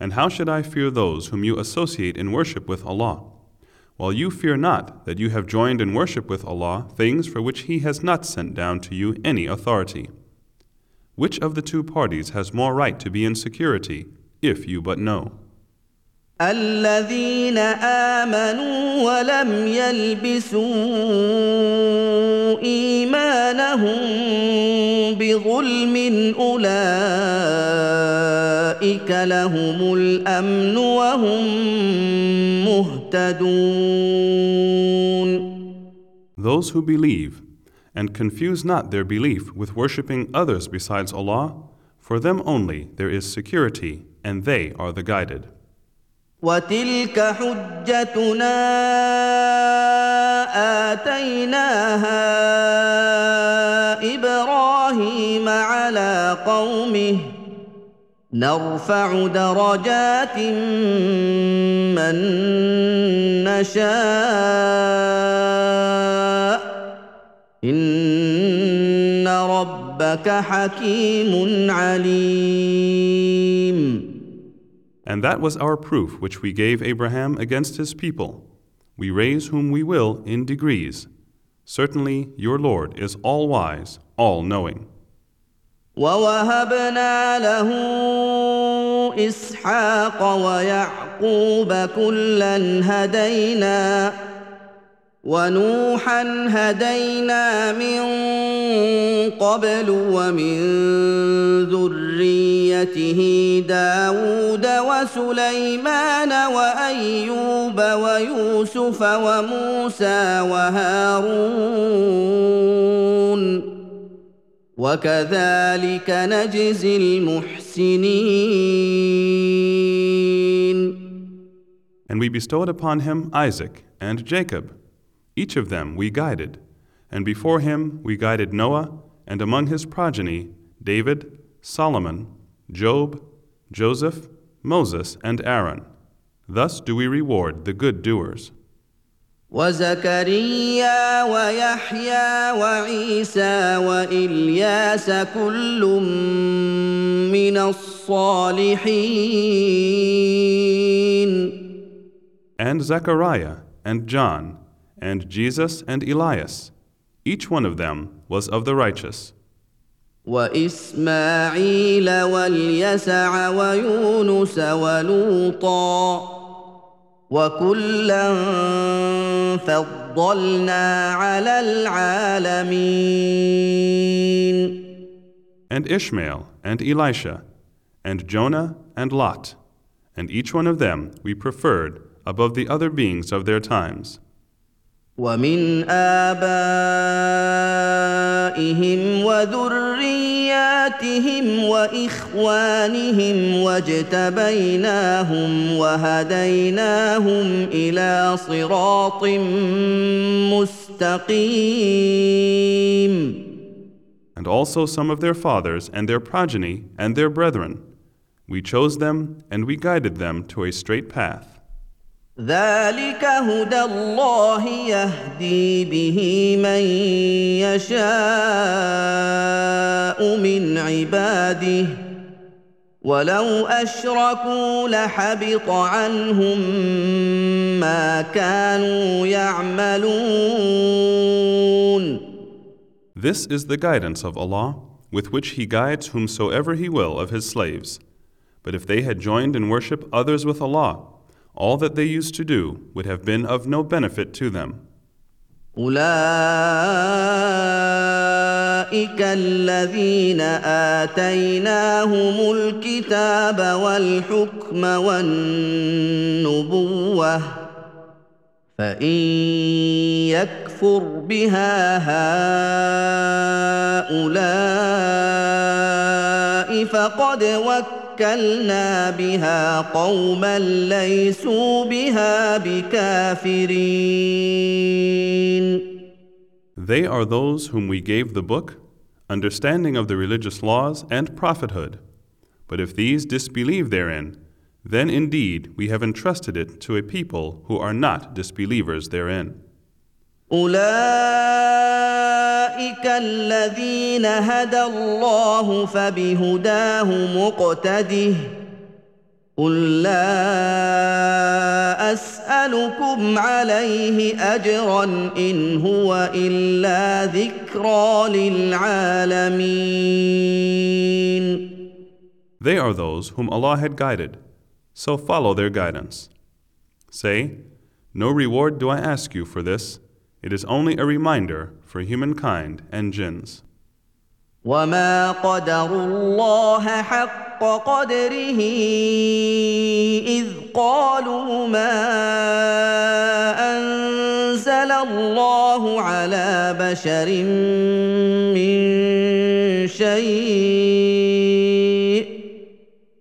And how should I fear those whom you associate in worship with Allah? While you fear not that you have joined in worship with Allah things for which He has not sent down to you any authority. Which of the two parties has more right to be in security, if you but know? الذين امنوا ولم يلبسوا ايمانهم بظلم اولئك لهم الامن وهم مهتدون Those who believe and confuse not their belief with worshipping others besides Allah, for them only there is security, and they are the guided. وتلك حجتنا اتيناها إبراهيم على قومه نرفع درجات من نشاء ان ربك حكيم عليم And that was our proof which we gave Abraham against his people. We raise whom we will in degrees. Certainly your Lord is all wise, all knowing. ووهبنا له اسحاق ويعقوب كلا هدينا ونوحا هدينا من قبل ومن ذريته داود وسليمان وايوب ويوسف وموسى وهارون وكذلك نجزي المحسنين And we bestowed upon him Isaac and Jacob. Each of them we guided. And before him we guided Noah, and among his progeny David, Solomon, Job, Joseph, Moses, and Aaron. Thus do we reward the good doers. وزكريا ويحيى وعيسى والياس كل من الصالحين And Zechariah, and John, and Jesus, and Elias. Each one of them was of the righteous. واسماعيل واليسع ويونس ولوطا وكلا فضلنا على العالمين and Ishmael, and Elisha, and Jonah, and Lot, and each one of them we preferred above the other beings of their times. ومن آبائهم وذرياتهم وإخوانهم واجتبيناهم وهديناهم إلى صراط مستقيم And also some of their fathers and their progeny and their brethren. We chose them and we guided them to a straight path. ذلك هدى الله يهدي به من يشاء من عباده ولو اشركوا لحبط عنهم ما كانوا يعملون This is the guidance of Allah, with which He guides whomsoever He will of His slaves. But if they had joined in worship others with Allah, all that they used to do would have been of no benefit to them. أولئك الذين آتيناهم الكتاب والحكم والنبوة فإن يكفر بها هؤلاء فقد وكلنا بها قوما ليسوا بها بكافرين They are those whom we gave the book, understanding of the religious laws and prophethood. But if these disbelieve therein, then indeed we have entrusted it to a people who are not disbelievers therein. أولئك الذين هدى الله فبهداه مقتده قل لا أسألكم عليه أجرا إن هو إلا ذكرى للعالمين They are those whom Allah had guided. So follow their guidance. Say, No reward do I ask you for this, it is only a reminder for humankind and jinns. وما قدروا الله حق قدره اذ قالوا ما انزل الله على بشر من شيء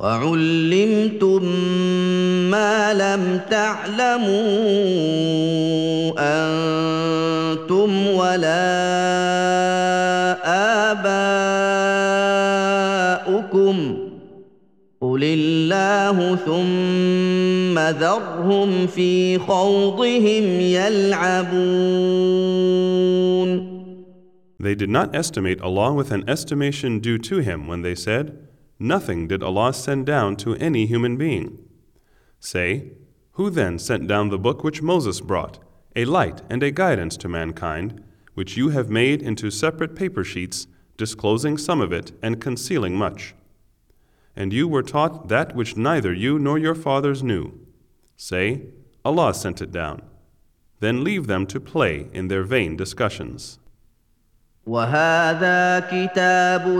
وعلمتم ما لم تعلموا أنتم ولا اباؤكم قل الله ثم ذرهم في خوضهم يلعبون They did not estimate Allah with an estimation due to Him when they said, Nothing did Allah send down to any human being. Say, Who then sent down the book which Moses brought, a light and a guidance to mankind, which you have made into separate paper sheets, disclosing some of it and concealing much? And you were taught that which neither you nor your fathers knew. Say, Allah sent it down. Then leave them to play in their vain discussions. وهذا كتاب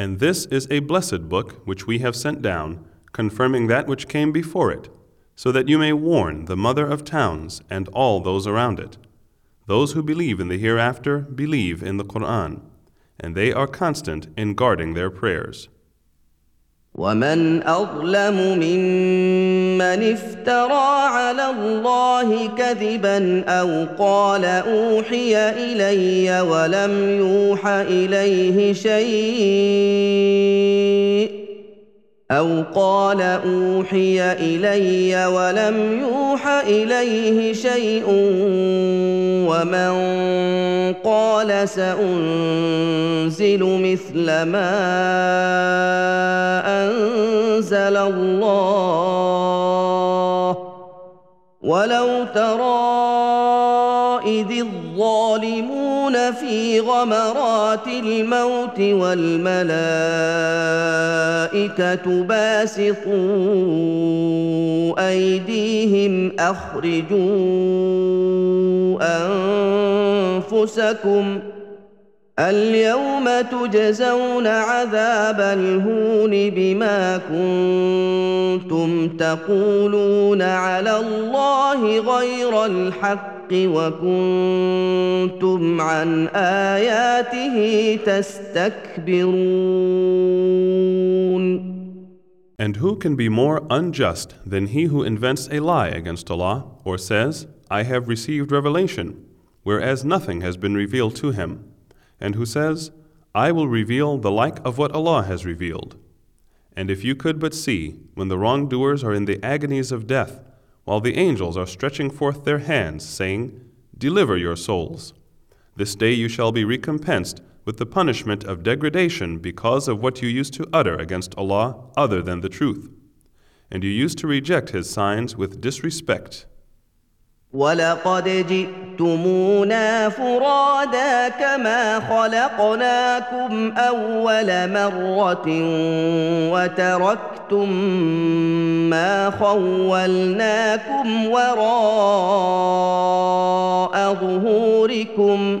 And this is a blessed book which we have sent down, confirming that which came before it, so that you may warn the mother of towns and all those around it. Those who believe in the hereafter believe in the Quran, and they are constant in guarding their prayers. ومن اظلم ممن افترى على الله كذبا أو قال اوحي الي ولم يوح اليه شيء أو قال اوحي الي ولم يوح اليه شيء ومن قال سانزل مثل ما انزل الله ولو ترى الظالمون في غمرات الموت والملائكة باسطوا أيديهم أخرجوا أنفسكم اليوم تجزون عذاب الهون بما كنتم تقولون على الله غير الحق وكنتم عن اياته تستكبرون And who can be more unjust than he who invents a lie against Allah or says, I have received revelation, whereas nothing has been revealed to him, and who says, I will reveal the like of what Allah has revealed. And if you could but see when the wrongdoers are in the agonies of death, while the angels are stretching forth their hands, saying, Deliver your souls. This day you shall be recompensed with the punishment of degradation because of what you used to utter against Allah other than the truth. And you used to reject His signs with disrespect. ولقد جئتمونا فرادا كما خلقناكم اول مره وتركتم ما خولناكم وراء ظهوركم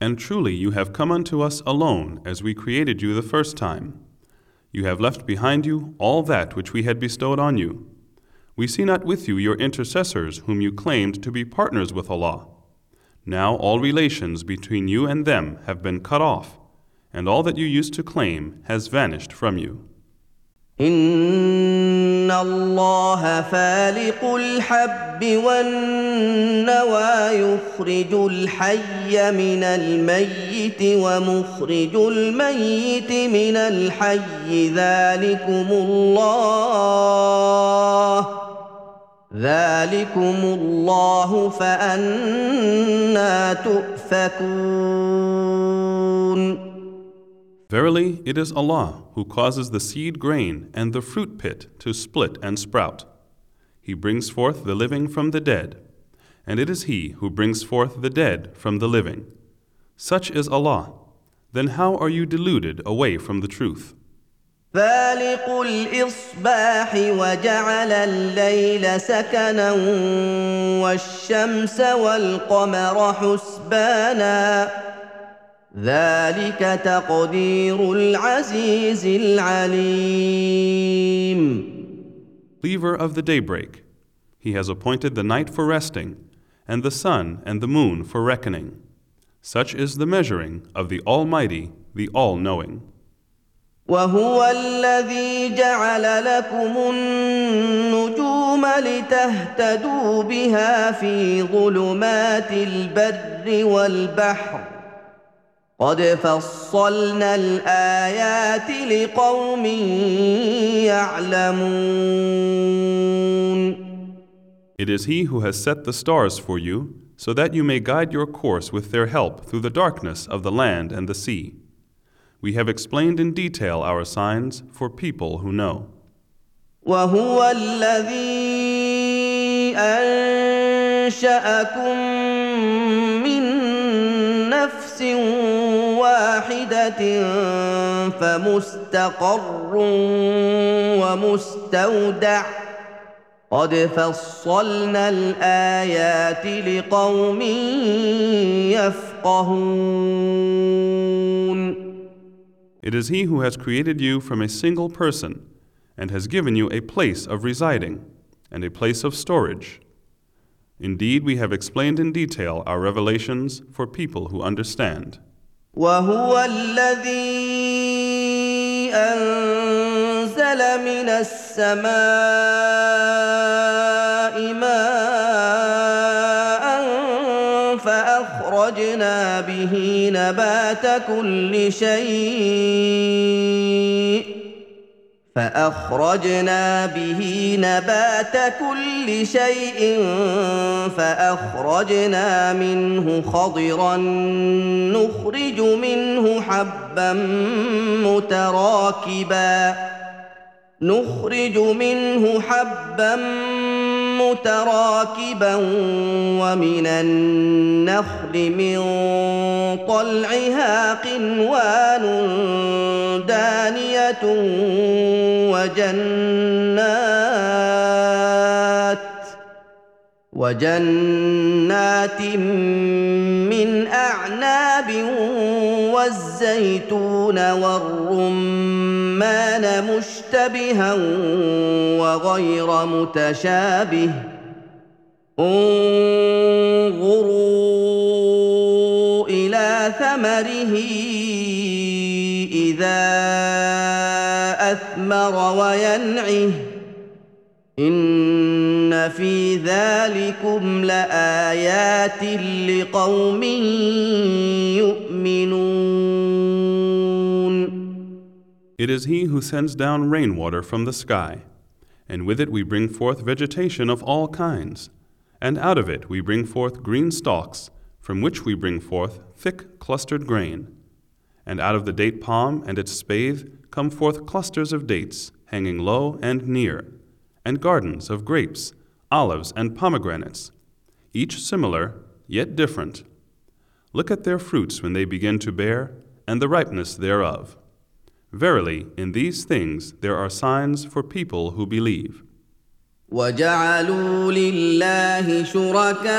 And truly you have come unto us alone as we created you the first time. You have left behind you all that which we had bestowed on you. We see not with you your intercessors whom you claimed to be partners with Allah. Now all relations between you and them have been cut off, and all that you used to claim has vanished from you. ان الله فالق الحب والنوى يخرج الحي من الميت ومخرج الميت من الحي. ذلكم الله ذلكم الله فأنا تؤفكون. Verily, it is Allah who causes the seed grain and the fruit pit to split and sprout. He brings forth the living from the dead, and it is He who brings forth the dead from the living. Such is Allah. Then how are you deluded away from the truth? فالق الإصباح وجعل الليل سكنا والشمس والقمر حسبانا ذلك تقدير العزيز العليم Leaver of the daybreak, He has appointed the night for resting, and the sun and the moon for reckoning. Such is the measuring of the Almighty, the All Knowing. وهو الذي جعل لكم النجوم لتهتدوا بها في ظلمات البر والبحر قد فصلنا الايات لقوم يعلمون It is He who has set the stars for you, so that you may guide your course with their help through the darkness of the land and the sea. We have explained in detail our signs for people who know. وهو الذي انشاكم من نفس واحدة فمستقر ومستودع قد فصلنا الايات لقوم يفقهون It is He who has created you from a single person and has given you a place of residing and a place of storage. Indeed, we have explained in detail our revelations for people who understand. وهو الذي انزل من السماء ماء فاخرجنا به نبات كل شيء فأخرجنا به نبات كل شيء فأخرجنا منه خضرا نخرج منه حبا متراكبا نخرج منه حبا متراكبا ومن النخل من طلعها قنوان دانية وجنات وجنات من أعناب والزيتون والرمان مشتبها وغير متشابه. انظروا إلى ثمره إذا أثمر وينعه. إن في ذلكم لآيات لقوم يؤمنون It is He who sends down rainwater from the sky, and with it we bring forth vegetation of all kinds, and out of it we bring forth green stalks, from which we bring forth thick clustered grain. And out of the date palm and its spathe come forth clusters of dates, hanging low and near, and gardens of grapes, olives, and pomegranates, each similar, yet different. Look at their fruits when they begin to bear, and the ripeness thereof. Verily, in these things there are signs for people who believe. وجعلوا لله شركاء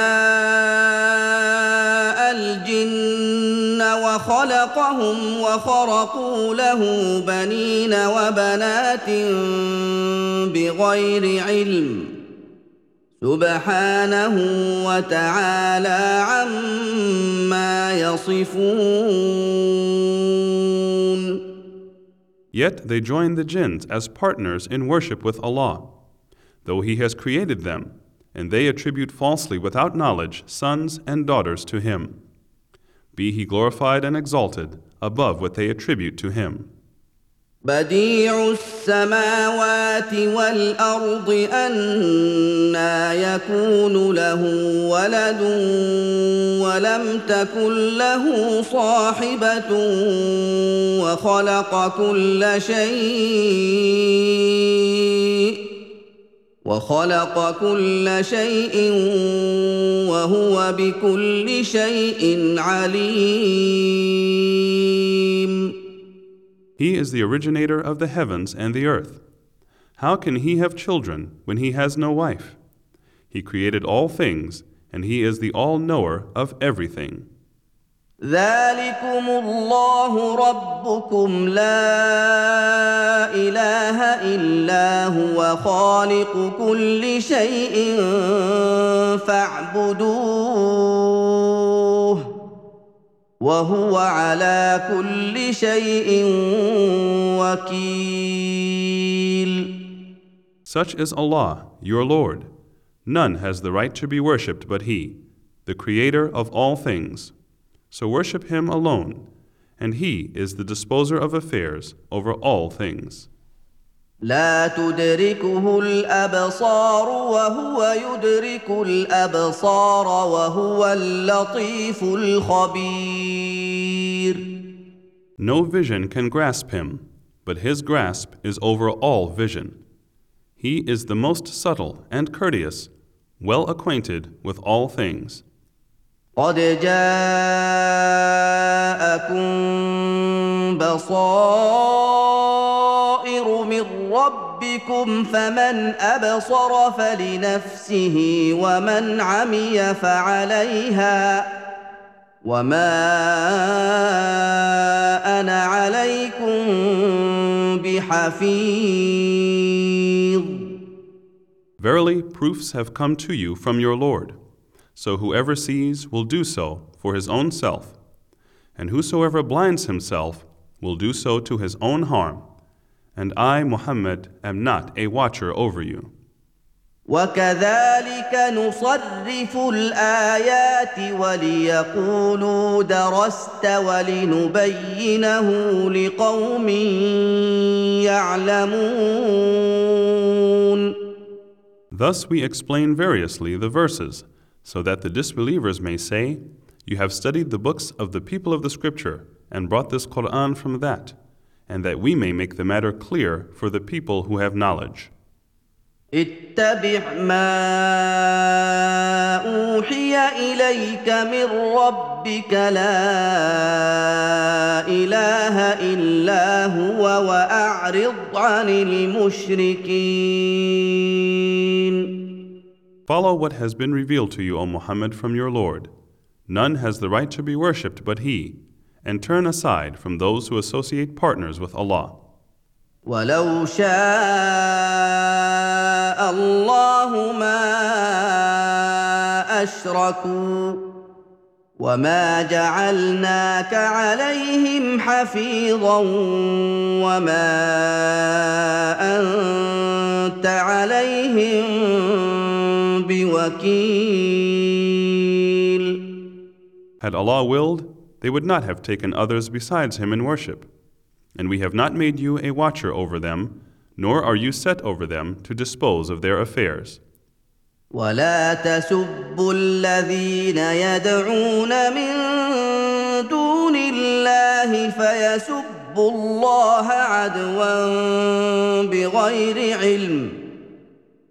الجن وخلقهم وخرقوا له بنين وبنات بغير علم سبحانه وتعالى عما يصفون. Yet they join the jinns as partners in worship with Allah, though He has created them, and they attribute falsely without knowledge sons and daughters to Him. Be He glorified and exalted above what they attribute to Him. بديع السماوات والارض انى يكون له ولد ولم تكن له صاحبه وخلق كل شيء وخلق كل شيء وهو بكل شيء عليم He is the originator of the heavens and the earth. How can he have children when he has no wife? He created all things, and he is the all knower of everything. ذلكم الله ربكم لا اله الا هو خالق كل شيء فاعبدوه وهو على كل شيء وكيل Such is Allah, your Lord. None has the right to be worshipped but He, the Creator of all things. So worship Him alone, and He is the disposer of affairs over all things. لا تدركه الابصار وهو يدرك الابصار وهو اللطيف الخبير No vision can grasp Him, but His grasp is over all vision. He is the most subtle and courteous, well acquainted with all things. قد جاءكم بصائر من ربكم فمن أبصر فلنفسه ومن عمي فعليها وما أنا عليكم بحفيظ Verily, proofs have come to you from your Lord. So whoever sees will do so for his own self, and whosoever blinds himself will do so to his own harm. And I, Muhammad, am not a watcher over you. وكذلك نصرف الايات وليقولوا درست ولنبينه لقوم يعلمون Thus we explain variously the verses, so that the disbelievers may say, You have studied the books of the people of the Scripture and brought this Quran from that, and that we may make the matter clear for the people who have knowledge. اتبع ما اوحي اليك من ربك لا اله الا هو واعرض عن المشركين Follow what has been revealed to you, O Muhammad, from your Lord. None has the right to be worshipped but He, and turn aside from those who associate partners with Allah. ولو شاء الله ما اشركوا وما جعلناك عليهم حفيظا وما انت عليهم بوكيل Had Allah willed, they would not have taken others besides Him in worship. And we have not made you a watcher over them, nor are you set over them to dispose of their affairs. ولا تسبوا الذين يدعون من دون الله الله فيسبوا الله عدوا بغير علم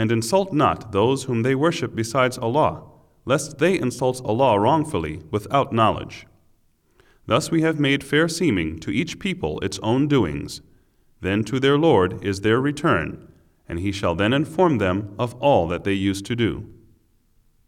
And insult not those whom they worship besides Allah, lest they insult Allah wrongfully without knowledge. Thus we have made fair seeming to each people its own doings. Then to their Lord is their return, and He shall then inform them of all that they used to do.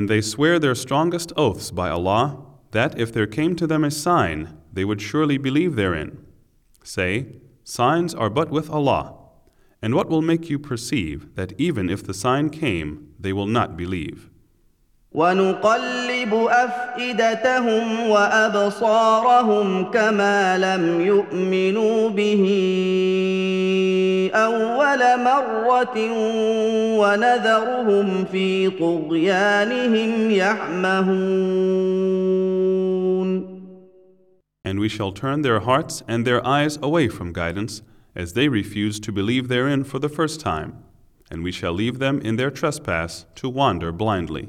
And they swear their strongest oaths by Allah that if there came to them a sign, they would surely believe therein. Say, Signs are but with Allah. And what will make you perceive that even if the sign came, they will not believe? ونقلب افئدتهم وابصارهم كما لم يؤمنوا به اول مره ونذرهم في طغيانهم يعمهون And we shall turn their hearts and their eyes away from guidance, as they refuse to believe therein for the first time, and we shall leave them in their trespass to wander blindly.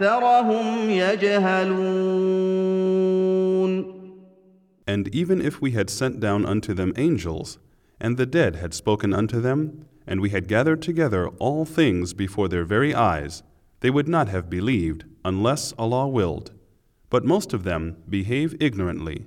اكثرهم يجهلون And even if we had sent down unto them angels, and the dead had spoken unto them, and we had gathered together all things before their very eyes, they would not have believed unless Allah willed. But most of them behave ignorantly.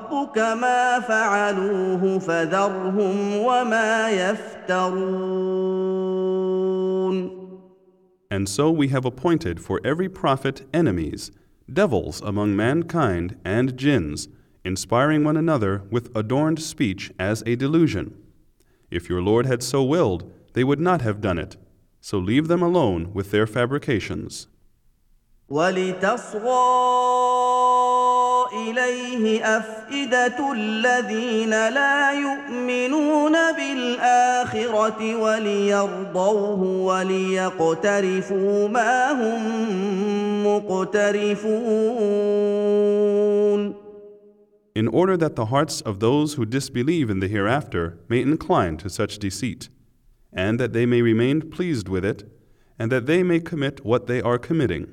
ما فعلوه فذرهم وما يفترون And so we have appointed for every prophet enemies, devils among mankind and jinns, inspiring one another with adorned speech as a delusion. If your Lord had so willed, they would not have done it. So leave them alone with their fabrications. ولتصغى اليه افئده الذين لا يؤمنون بالاخره وليرضوه وليقترفوا ما هم مقترفون In order that the hearts of those who disbelieve in the hereafter may incline to such deceit, and that they may remain pleased with it, and that they may commit what they are committing.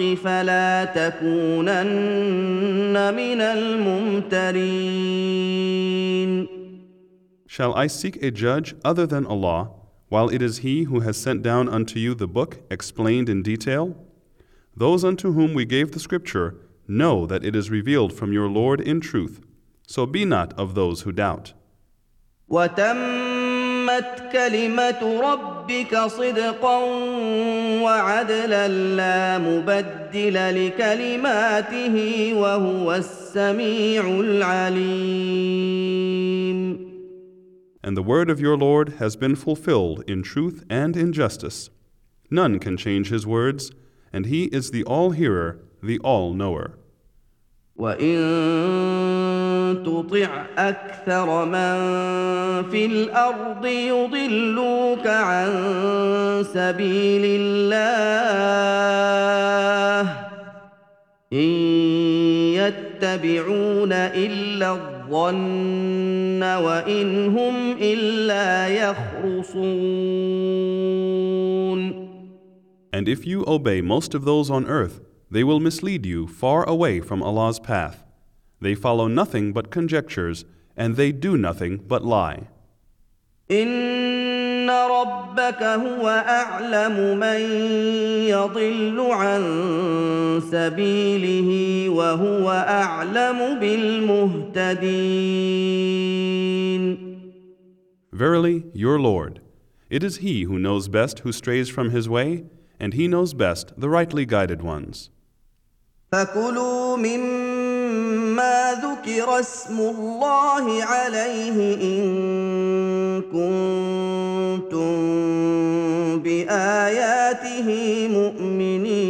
فلا تكونن من الممترين Shall I seek a judge other than Allah, while it is He who has sent down unto you the book explained in detail? Those unto whom we gave the scripture know that it is revealed from your Lord in truth, so be not of those who doubt. وتمت كلمة ربك صدقا وعدلا لا مبدل لكلماته وهو السميع العليم And the word of your Lord has been fulfilled in truth and in justice. None can change his words, and he is the all hearer, the all knower. وان تطع أكثر من في الأرض يضلوك عن سبيل الله ان يتبعون الا الظن وان هم الا يخرصون And if you obey most of those on earth, they will mislead you far away from Allah's path. They follow nothing but conjectures, and they do nothing but lie. ان ربك هو اعلم من يضل عن سبيله وهو اعلم بالمهتدين Verily, your Lord, it is He who knows best who strays from His way, and He knows best the rightly guided ones. فكلوا مما ذكر اسم الله عليه ان كنتم باياته مؤمنين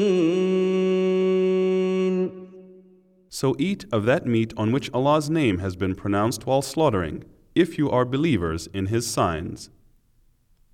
So eat of that meat on which Allah's name has been pronounced while slaughtering, if you are believers in His signs.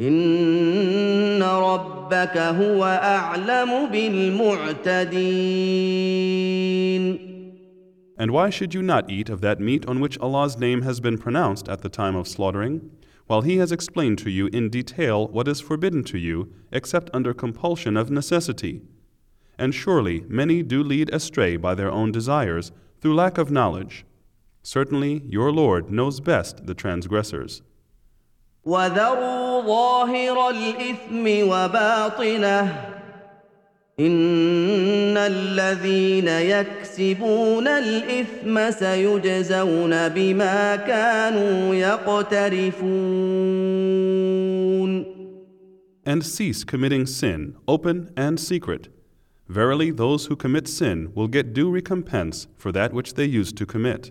ان ربك هو اعلم بالمعتدين And why should you not eat of that meat on which Allah's name has been pronounced at the time of slaughtering, while He has explained to you in detail what is forbidden to you except under compulsion of necessity? And surely many do lead astray by their own desires through lack of knowledge. Certainly your Lord knows best the transgressors. وذروا ظاهر الاثم وباطنه ان الذين يكسبون الاثم سيجزون بما كانوا يقترفون And cease committing sin, open and secret. Verily, those who commit sin will get due recompense for that which they used to commit.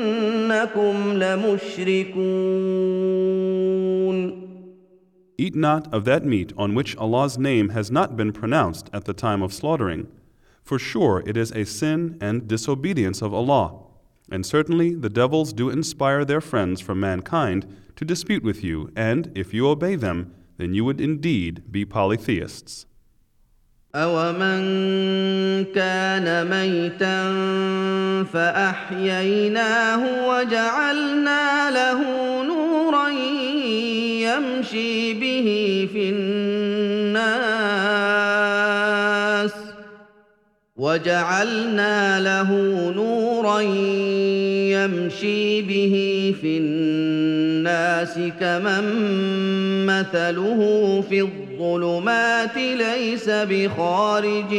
انكم لمشركون Eat not of that meat on which Allah's name has not been pronounced at the time of slaughtering, for sure it is a sin and disobedience of Allah. And certainly the devils do inspire their friends from mankind to dispute with you, and if you obey them, then you would indeed be polytheists. أومن كان ميتا فأحييناه وجعلنا له نورا يمشي به في الناس وجعلنا له نورا يمشي به في الناس كمن مثله في الظلمات ليس بخارج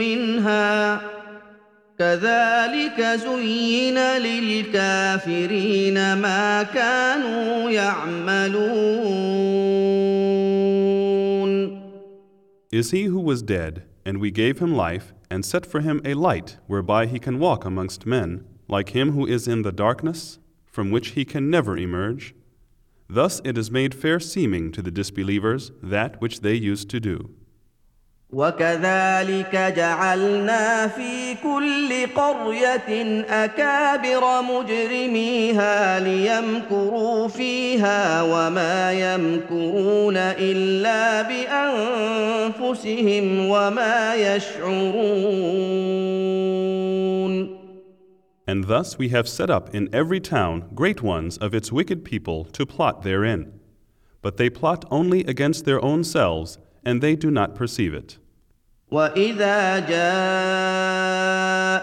منها. كذلك زين للكافرين ما كانوا يعملون. Is he who was dead, and we gave him life, and set for him a light whereby he can walk amongst men, like him who is in the darkness, from which he can never emerge? Thus it is made fair seeming to the disbelievers that which they used to do. وكذلك جعلنا في كل قريه اكابر مجرميها ليمكروا فيها وما يمكرون الا بانفسهم وما يشعرون And thus we have set up in every town great ones of its wicked people to plot therein. But they plot only against their own selves, and they do not perceive it. واذا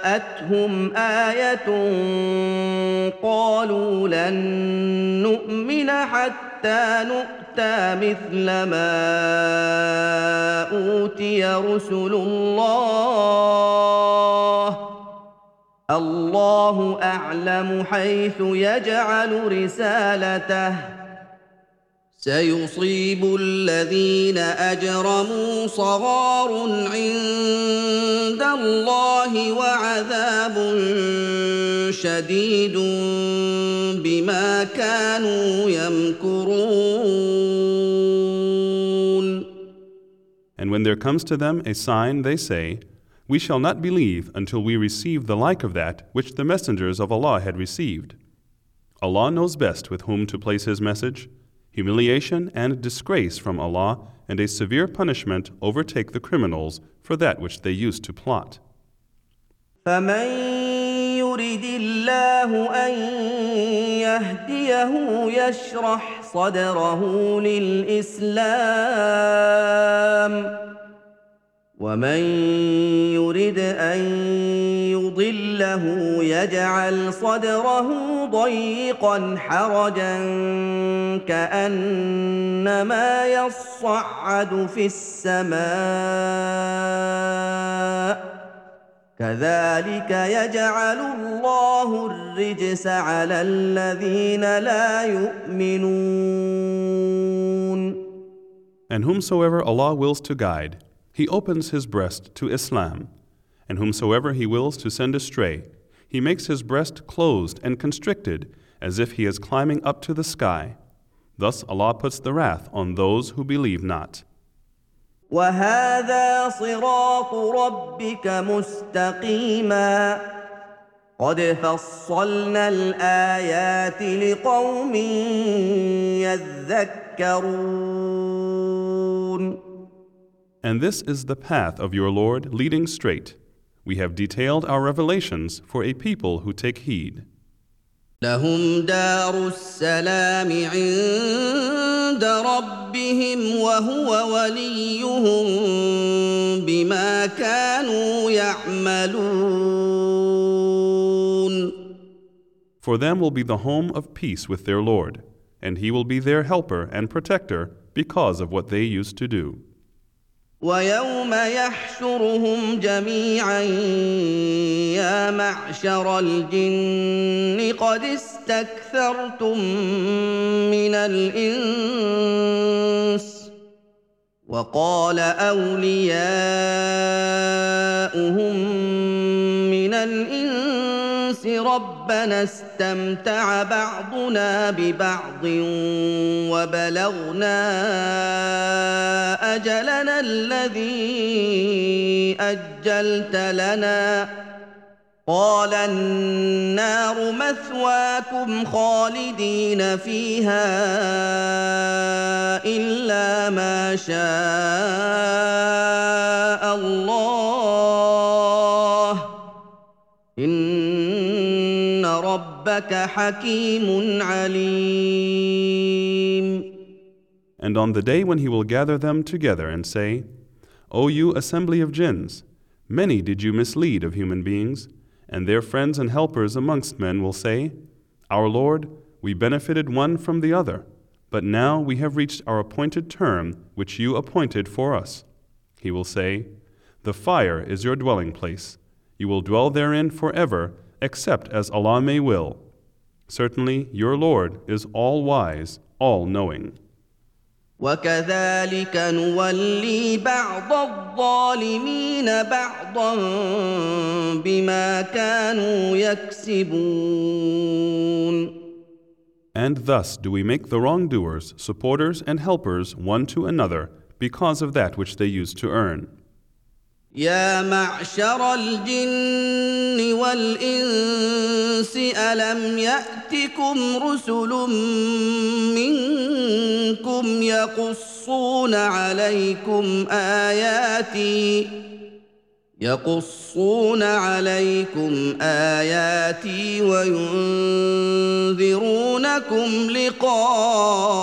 جاءتهم إيه قالوا لن نؤمن حتى نؤتى مثل ما اوتي رسل الله الله اعلم حيث يجعل رسالته سيصيب الذين اجرموا صغار عند الله وعذاب شديد بما كانوا يمكرون And when there comes to them a sign, they say, We shall not believe until we receive the like of that which the messengers of Allah had received. Allah knows best with whom to place His message. Humiliation and disgrace from Allah and a severe punishment overtake the criminals for that which they used to plot. فمن يرد الله ان يهديه يشرح صدره للاسلام ومن يرد ان يضله يجعل صدره ضيقا حرجا كانما يصعد في السماء كذلك يجعل الله الرجس على الذين لا يؤمنون And whomsoever Allah wills to guide, He opens his breast to Islam. And whomsoever He wills to send astray, He makes his breast closed and constricted as if he is climbing up to the sky. Thus Allah puts the wrath on those who believe not. وهذا صراط ربك مستقيما قد فصلنا الايات لقوم يذكرون And this is the path of your Lord leading straight. We have detailed our revelations for a people who take heed. لهم دار السلام عند ربهم وهو وليهم بما كانوا يعملون For them will be the home of peace with their Lord, and He will be their helper and protector because of what they used to do. ويوم يحشرهم جميعا يا معشر الجن قد استكثرتم من الإنس. وقال أولياؤهم من الانس ربنا استمتع بعضنا ببعض وبلغنا أجلنا الذي أجلت لنا. قال النار مثواكم خالدين فيها إلا ما شاء الله. ربك حكيم عليم And on the day when He will gather them together and say, O you assembly of jinns, many did you mislead of human beings, and their friends and helpers amongst men will say, Our Lord, we benefited one from the other, but now we have reached our appointed term which you appointed for us. He will say, The fire is your dwelling place. You will dwell therein forever, except as Allah may will. Certainly, your Lord is all wise, all knowing. وكذلك نولي بعض الظالمين بعضا بما كانوا يكسبون And thus do we make the wrongdoers supporters and helpers one to another because of that which they used to earn. يا معشر الجن والإنس ألم يأتكم رسل منكم يقصون عليكم آياتي يقصون عليكم آياتي وينذرونكم لقاء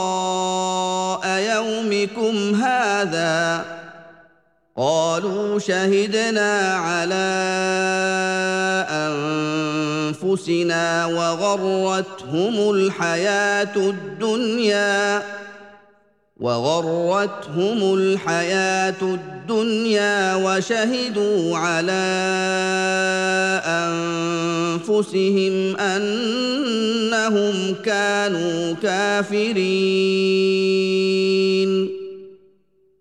يومكم هذا. قالوا شهدنا على أنفسنا وغرتهم الحياة الدنيا وغرتهم الحياة الدنيا وشهدوا على أنفسهم أنهم كانوا كافرين.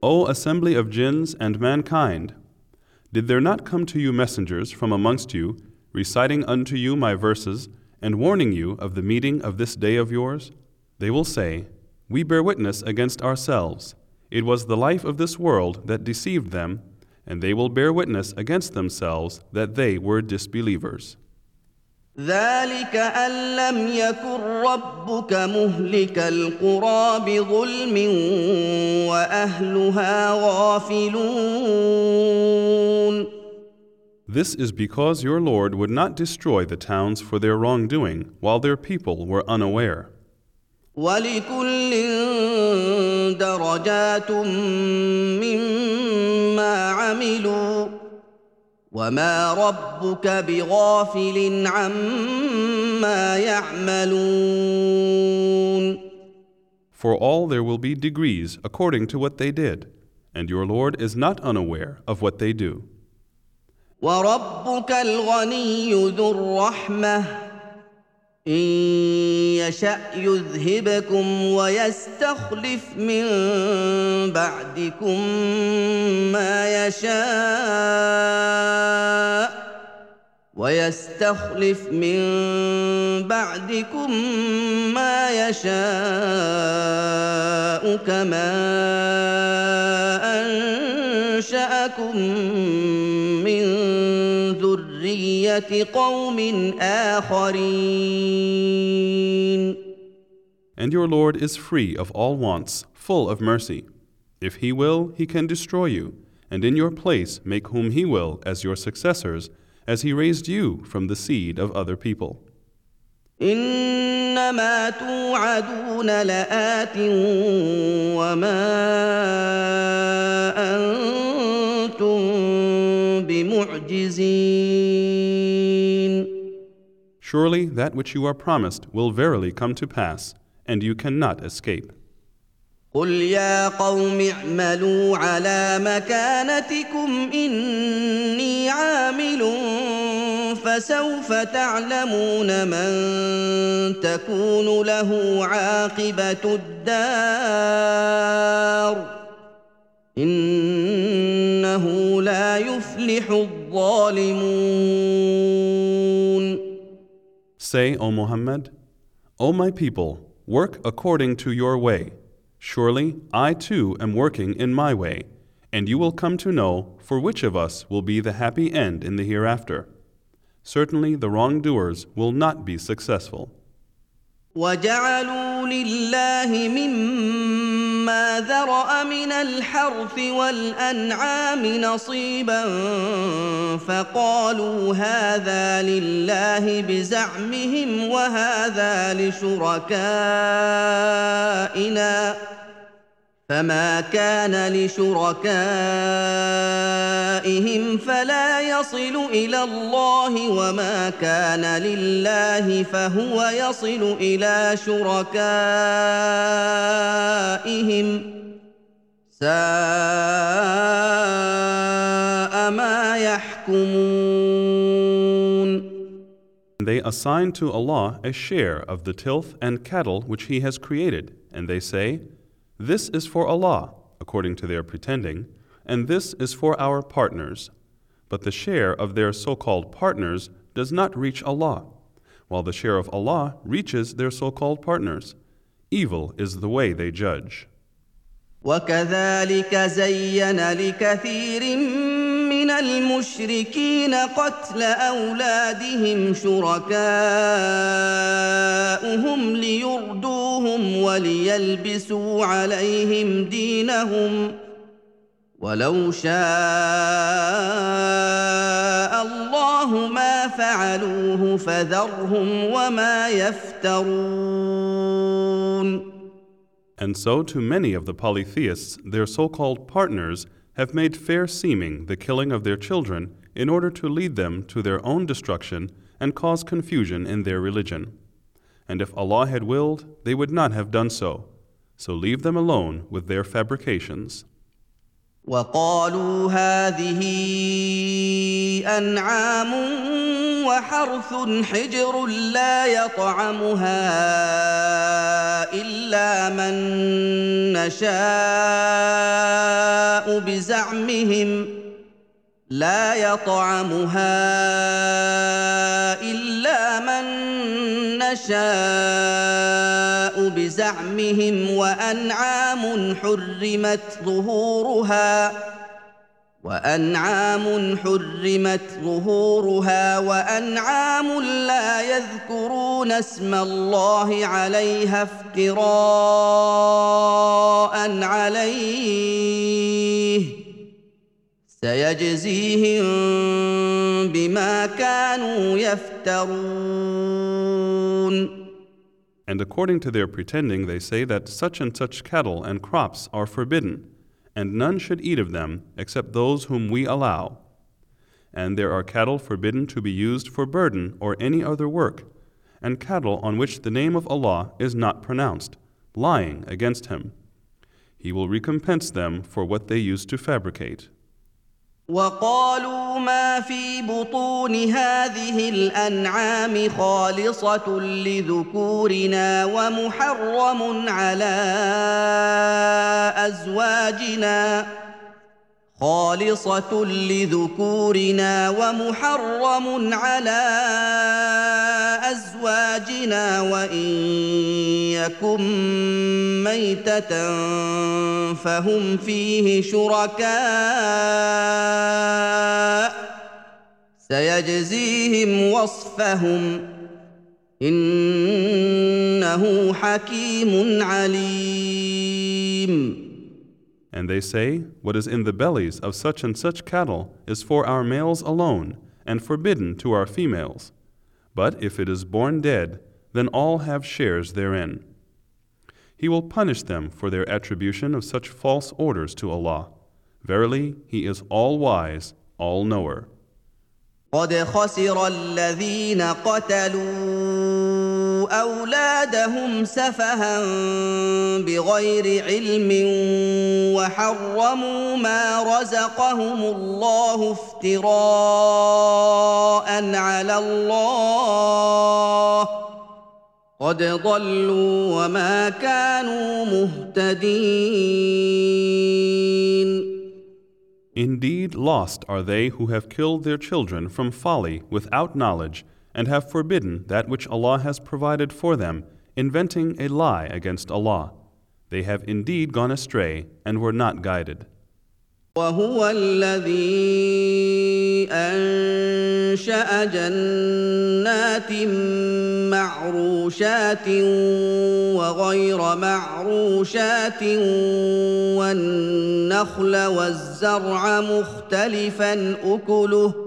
O assembly of jinns and mankind, did there not come to you messengers from amongst you, reciting unto you my verses, and warning you of the meeting of this day of yours? They will say, We bear witness against ourselves. It was the life of this world that deceived them, and they will bear witness against themselves that they were disbelievers. ذلك ان لم يكن ربك مهلك القرى بظلم واهلها غافلون This is because your Lord would not destroy the towns for their wrongdoing while their people were unaware. ولكل درجات مما عملوا وما ربك بغافل عما يعملون For all there will be degrees according to what they did, and your Lord is not unaware of what they do. وربك الغني ذو الرحمه ان يشا يذهبكم ويستخلف من بعدكم ما يشاء ويستخلف من بعدكم ما يشاء كما انشاكم من ذريه قوم اخرين And your Lord is free of all wants, full of mercy. If He will, He can destroy you, and in your place make whom He will as your successors, as He raised you from the seed of other people. انما توعدون لات وما انتم بمعجزين Surely that which you are promised will verily come to pass, and you cannot escape. قل يا قوم اعملوا على مكانتكم اني عامل فسوف تعلمون من تكون له عاقبه الدار انه لا يفلح الظالمون Say, O Muhammad, O my people, work according to your way. Surely I too am working in my way, and you will come to know for which of us will be the happy end in the hereafter. Certainly the wrongdoers will not be successful. وجعلوا لله مما ذرأ من الحرث والأنعام نصيبا فقالوا هذا لله بزعمهم وهذا لشركائنا فما كان لشركائهم فلا يصل إلى الله وما كان لله فهو يصل إلى شركائهم ساء ما يحكمون they assign to Allah a share of the tilth and cattle which He has created, and they say, This is for Allah, according to their pretending, and this is for our partners. But the share of their so called partners does not reach Allah, while the share of Allah reaches their so called partners. Evil is the way they judge. وكذلك زين لكثير من المشركين قتل أولادهم شركاءهم ليردوهم وليلبسوا عليهم دينهم ولو شاء الله ما فعلوه فذرهم وما يفترون. And so to many of the polytheists, their so called partners have made fair seeming the killing of their children in order to lead them to their own destruction and cause confusion in their religion. And if Allah had willed, they would not have done so. So leave them alone with their fabrications. وقالوا هذه أنعام وحرث حجر لا يطعمها إلا من نشاء بزعمهم لا يطعمها إلا من نشاء بزعمهم وأنعام حرمت ظهورها وأنعام حرمت ظهورها وأنعام لا يذكرون اسم الله عليها افتراء عليه. سيجزيهم بما كانوا يفترون And according to their pretending, they say that such and such cattle and crops are forbidden, and none should eat of them except those whom we allow. And there are cattle forbidden to be used for burden or any other work, and cattle on which the name of Allah is not pronounced, lying against Him. He will recompense them for what they used to fabricate. وقالوا ما في بطون هذه الأنعام خالصة لذكورنا ومحرم على أزواجنا خالصة لذكورنا ومحرم على أزواجنا وإن يكن ميتة فهم فيه شركاء سيجزيهم وصفهم إنه حكيم عليم And they say, What is in the bellies of such and such cattle is for our males alone, and forbidden to our females. But if it is born dead, then all have shares therein. He will punish them for their attribution of such false orders to Allah. Verily, He is all wise, all knower. قد خسر الذين قتلوا أولادهم سفها بغير علم وحرموا ما رزقهم الله افتراء على الله. قد ضلوا وما كانوا مهتدين. Indeed, lost are they who have killed their children from folly without knowledge and have forbidden that which Allah has provided for them, inventing a lie against Allah. They have indeed gone astray and were not guided. وهو الذي انشا جنات معروشات وغير معروشات والنخل والزرع مختلفا اكله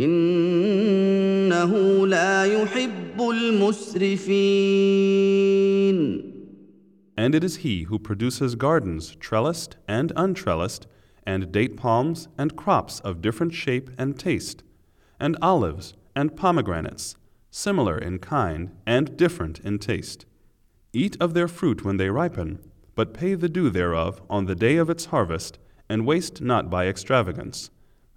انه لا يحب المسرفين And it is he who produces gardens trellised and untrellised, and date palms and crops of different shape and taste, and olives and pomegranates, similar in kind and different in taste. Eat of their fruit when they ripen, but pay the due thereof on the day of its harvest, and waste not by extravagance.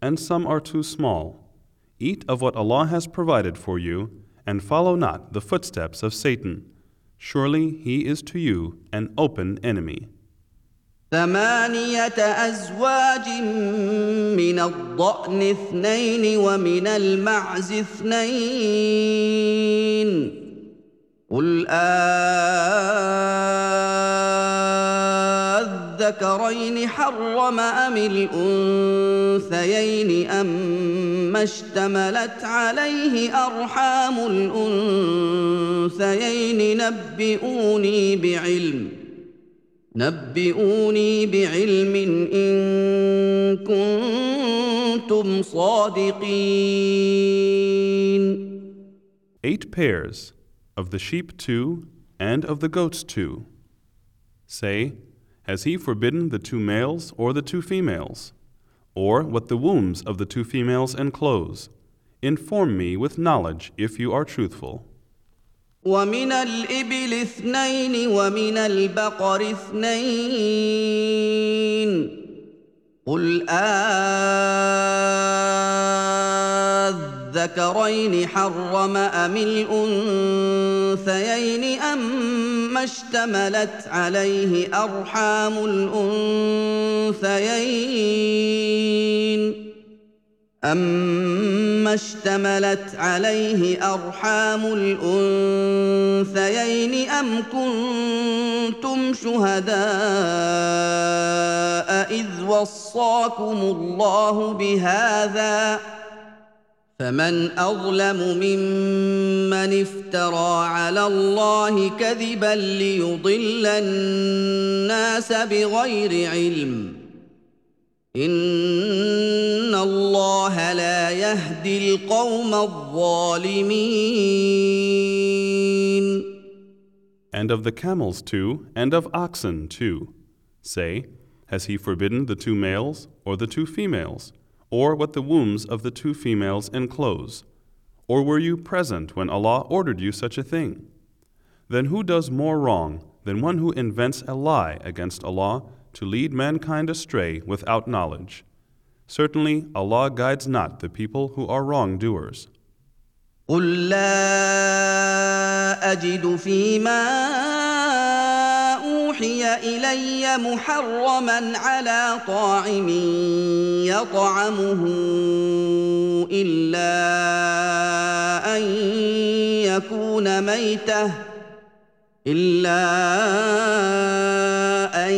and some are too small. Eat of what Allah has provided for you, and follow not the footsteps of Satan. Surely he is to you an open enemy. ثمانية أزواج من الضأن اثنين ومن المعز اثنين قل أذكرين حرم أم الأنثيين أما اشتملت عليه أرحام الأنثيين نبئوني بعلم ۖ نبئوني بعلم إن كنتم صادقين Eight pairs, of the sheep two, and of the goats two. Say, Has he forbidden the two males or the two females? Or what the wombs of the two females enclose? Inform me with knowledge if you are truthful. ومن الإبل اثنين ومن البقر اثنين قل أذكرين حرم أم الأنثيين أما اشتملت عليه أرحام الأنثيين أما اشتملت عليه أرحام الأنثيين أم كنتم شهداء إذ وصاكم الله بهذا فمن أظلم ممن افترى على الله كذبا ليضل الناس بغير علم ان الله لا يهدي القوم الظالمين And of the camels too, and of oxen too. Say, Has he forbidden the two males, or the two females, or what the wombs of the two females enclose? Or were you present when Allah ordered you such a thing? Then who does more wrong than one who invents a lie against Allah to lead mankind astray without knowledge. Certainly, Allah guides not the people who are wrongdoers. قل لا أجد فيما أوحي إلي محرما على طاعم يطعمه إلا أن يكون ميتة إلا أن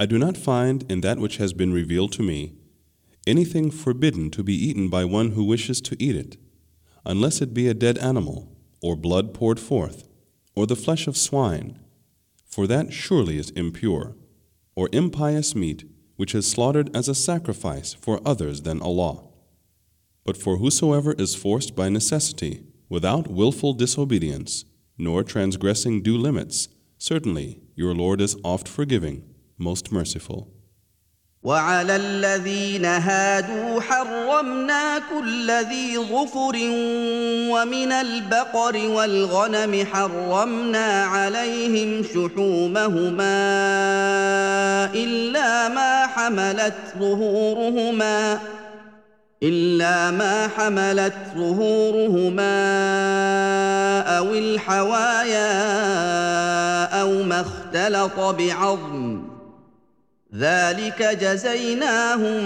I do not find in that which has been revealed to me anything forbidden to be eaten by one who wishes to eat it, unless it be a dead animal, or blood poured forth, or the flesh of swine, for that surely is impure, or impious meat which is slaughtered as a sacrifice for others than Allah. But for whosoever is forced by necessity, without wilful disobedience, nor transgressing due limits, certainly your Lord is oft forgiving most merciful. وعلى الذين هادوا حرمنا كل ذي ظفر ومن البقر والغنم حرمنا عليهم شحومهما إلا ما حملت ظهورهما إلا ما حملت ظهورهما أو الحوايا أو ما اختلط بعظم ذلك جزيناهم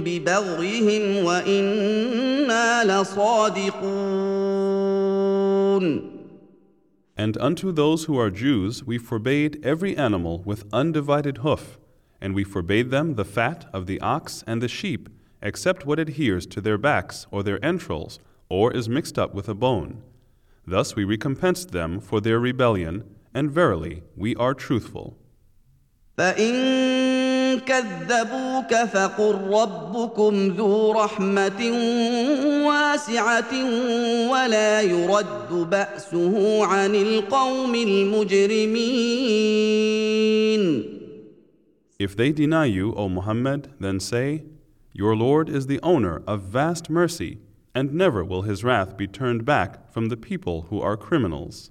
ببغيهم وإنا لصادقون And unto those who are Jews we forbade every animal with undivided hoof, and we forbade them the fat of the ox and the sheep, except what adheres to their backs or their entrails, or is mixed up with a bone. Thus we recompensed them for their rebellion, and verily we are truthful. فإن كذبوك فقل ربكم ذو رحمة واسعة ولا يرد بأسه عن القوم المجرمين. If they deny you, O Muhammad, then say, Your Lord is the owner of vast mercy, and never will his wrath be turned back from the people who are criminals.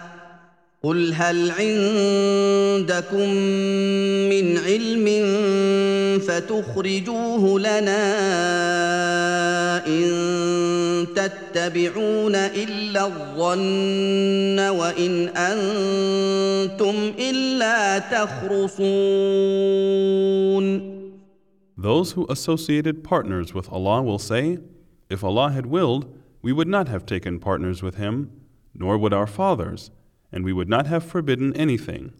قل هل عندكم من علم فتخرجوه لنا ان تتبعون الا الظن وان أنتم الا تخرصون Those who associated partners with Allah will say, If Allah had willed, we would not have taken partners with Him, nor would our fathers. and we would not have forbidden anything.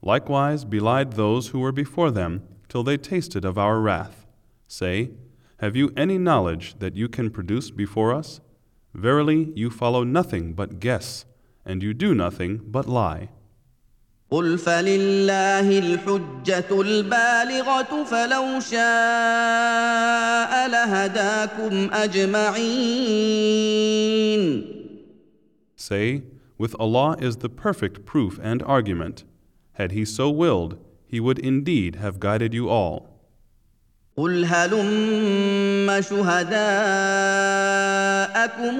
Likewise belied those who were before them till they tasted of our wrath. Say, Have you any knowledge that you can produce before us? Verily, you follow nothing but guess, and you do nothing but lie. قل فلله الحجة البالغة فلو شاء لهداكم أجمعين. Say, with Allah is the perfect proof and argument. Had He so willed, He would indeed have guided you all. قل هلم شهداءكم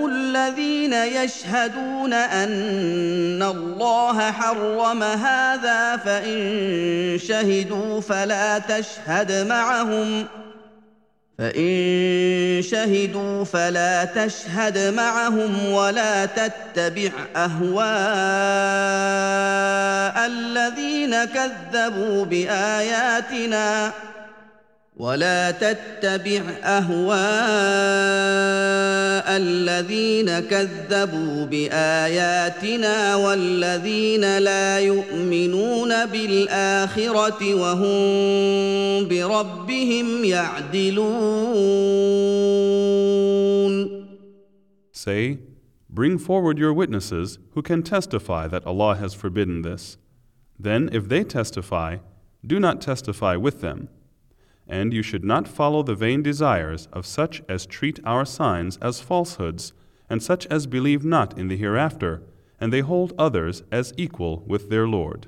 الذين يشهدون ان الله حرم هذا فان شهدوا فلا تشهد معهم فإن شهدوا فلا تشهد معهم ولا تتبع أهواء الذين كذبوا بآياتنا ولا تتبع اهواء الذين كذبوا باياتنا والذين لا يؤمنون بالاخره وهم بربهم يعدلون Say, Bring forward your witnesses who can testify that Allah has forbidden this. Then, if they testify, do not testify with them. And you should not follow the vain desires of such as treat our signs as falsehoods, and such as believe not in the hereafter, and they hold others as equal with their Lord.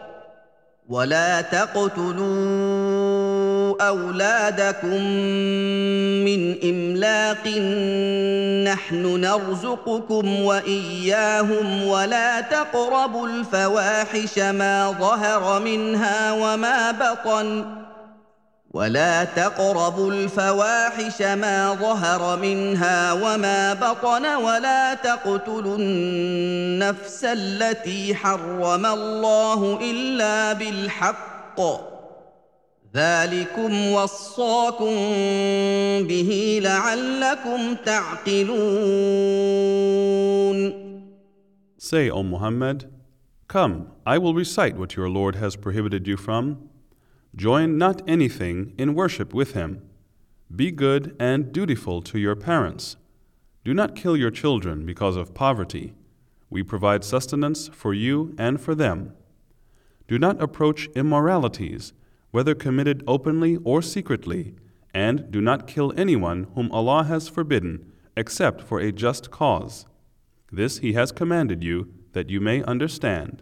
ولا تقتلوا اولادكم من املاق نحن نرزقكم واياهم ولا تقربوا الفواحش ما ظهر منها وما بطن ولا تقربوا الفواحش ما ظهر منها وما بطن ولا تقتلوا النفس التي حرم الله الا بالحق ذلكم وصاكم به لعلكم تعقلون Say, O Muhammad, Come, I will recite what your Lord has prohibited you from. Join not anything in worship with him. Be good and dutiful to your parents. Do not kill your children because of poverty. We provide sustenance for you and for them. Do not approach immoralities, whether committed openly or secretly, and do not kill anyone whom Allah has forbidden, except for a just cause. This He has commanded you that you may understand.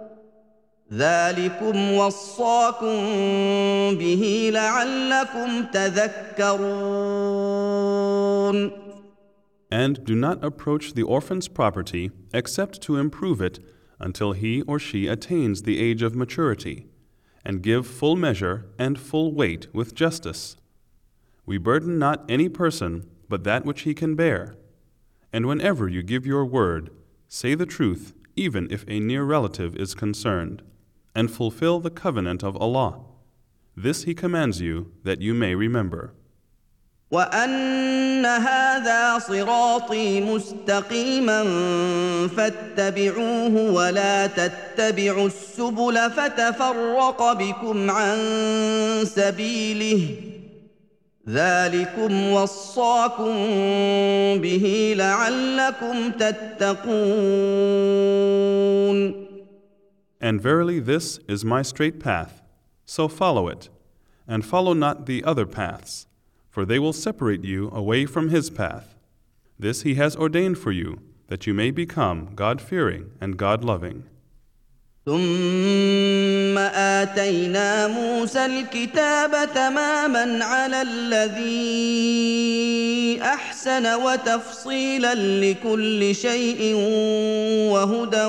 ذلكم وصاكم به لعلكم تذكرون And do not approach the orphan's property except to improve it until he or she attains the age of maturity, and give full measure and full weight with justice. We burden not any person but that which he can bear. And whenever you give your word, say the truth, even if a near relative is concerned and fulfill the covenant of Allah. This He commands you that you may remember. وان هذا صراطي مستقيما فاتبعوه ولا تتبعوا السبل فتفرق بكم عن سبيله ذلكم وصاكم به لعلكم تتقون and verily, this is my straight path, so follow it, and follow not the other paths, for they will separate you away from His path. This He has ordained for you, that you may become God fearing and God loving. ثم آتينا موسى الكتاب تماما على الذي أحسن وتفصيلا لكل شيء وهدى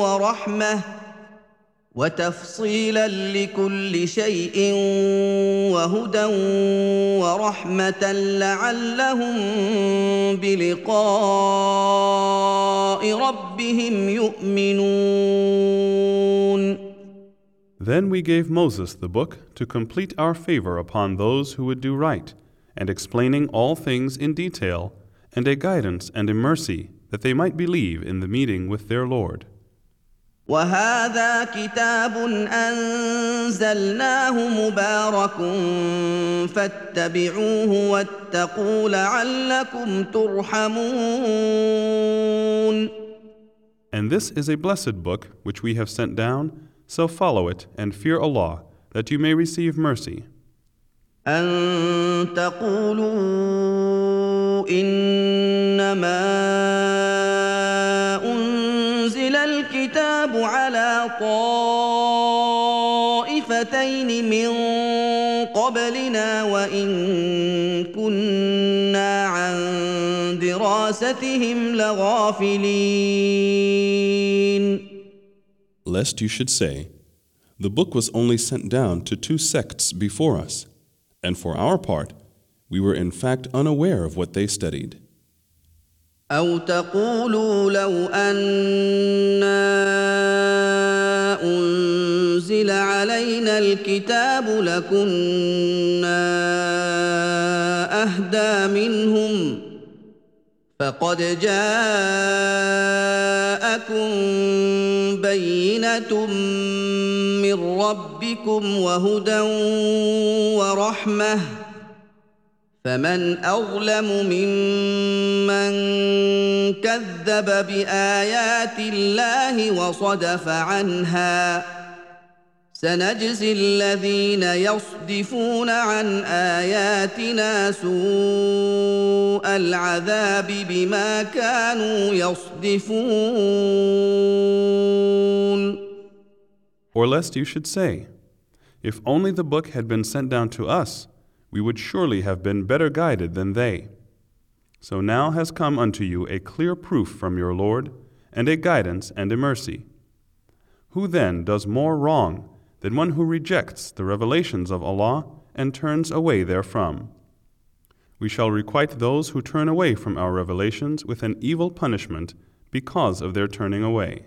ورحمة. وتفصيلا لكل شيء وهدى ورحمه لعلهم بلقاء ربهم يؤمنون Then we gave Moses the book to complete our favor upon those who would do right, and explaining all things in detail, and a guidance and a mercy that they might believe in the meeting with their Lord. وهذا كتاب انزلناه مبارك فاتبعوه واتقوا لعلكم ترحمون And this is a blessed book which we have sent down, so follow it and fear Allah, that you may receive mercy. أن تقولوا إنما الكتاب على طائفتين من قبلنا وإن كنا عن دراستهم لغافلين Lest you should say, The book was only sent down to two sects before us, and for our part, we were in fact unaware of what they studied. أو تقولوا لو أنا أنزل علينا الكتاب لكنا أهدى منهم فقد جاءكم بينة من ربكم وهدى ورحمة فمن أظلم ممن كذب بآيات الله وصدف عنها سنجزي الذين يصدفون عن آياتنا سوء العذاب بما كانوا يصدفون. Or lest you should say, If only the book had been sent down to us, we would surely have been better guided than they. So now has come unto you a clear proof from your Lord, and a guidance and a mercy. Who then does more wrong than one who rejects the revelations of Allah and turns away therefrom? We shall requite those who turn away from our revelations with an evil punishment because of their turning away.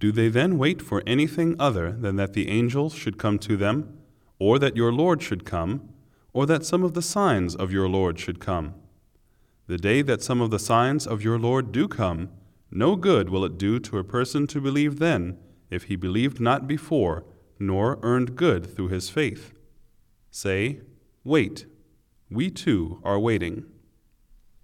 Do they then wait for anything other than that the angels should come to them, or that your Lord should come, or that some of the signs of your Lord should come? The day that some of the signs of your Lord do come, no good will it do to a person to believe then, if he believed not before, nor earned good through his faith. Say, Wait, we too are waiting.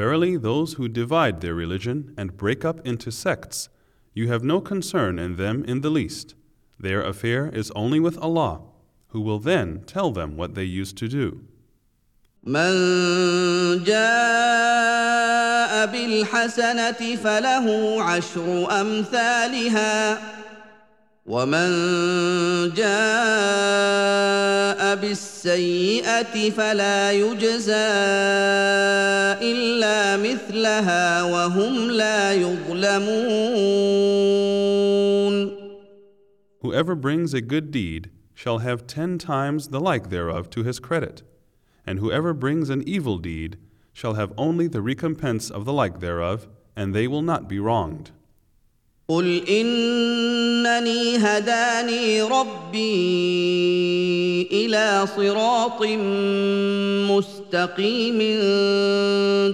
Verily, those who divide their religion and break up into sects, you have no concern in them in the least. Their affair is only with Allah, who will then tell them what they used to do. من جاء بالحسنه فله عشر امثالها ومن جاء بالسيئه فلا يجزى الا مثلها وهم لا يظلمون Whoever brings a good deed shall have ten times the like thereof to his credit, and whoever brings an evil deed shall have only the recompense of the like thereof, and they will not be wronged. قل انني هداني ربي إلى صراط مستقيم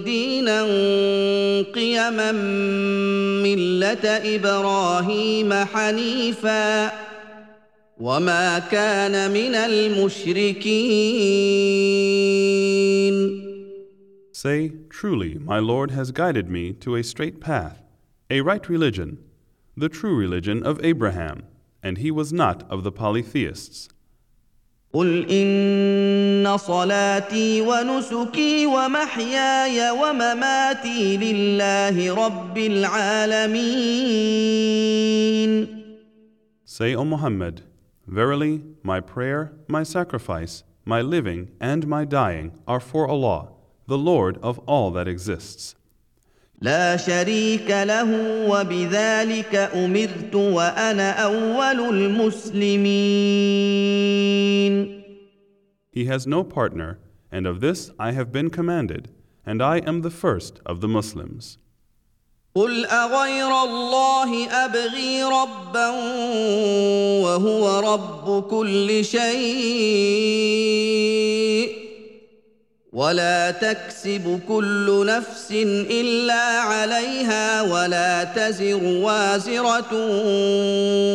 دينا قيما مله إبراهيم حنيفا وما كان من المشركين. Say, Truly, my Lord has guided me to a straight path, a right religion, the true religion of Abraham, and he was not of the polytheists. قل ان صلاتي ونسكي ومحياي ومماتي لله رب العالمين Say, O Muhammad, Verily, my prayer, my sacrifice, my living, and my dying are for Allah, the Lord of all that exists. لا شريك له وبذلك امرت وأنا اول المسلمين He has no partner, and of this I have been commanded, and I am the first of the Muslims. قل اغير الله ابغي ربا وهو رب كل شيء ولا تكسب كل نفس الا عليها ولا تزر وازره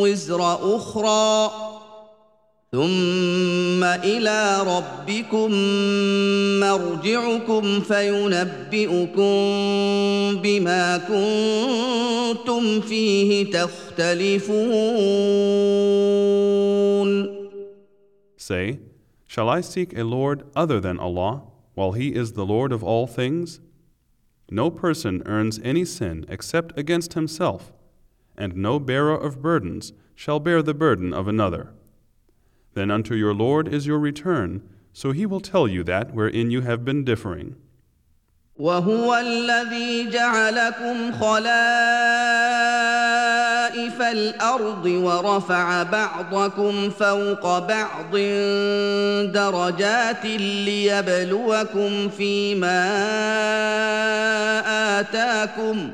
وزر أخرى ثم إلى ربكم مرجعكم فينبئكم بما كنتم فيه تختلفون Say, Shall I seek a Lord other than Allah, while He is the Lord of all things? No person earns any sin except against himself, and no bearer of burdens shall bear the burden of another. Then unto your Lord is your return, so He will tell you that wherein you have been differing. وهو الذي جعلكم خلائف الأرض ورفع بعضكم فوق بعض درجات ليبلوكم فيما آتاكم.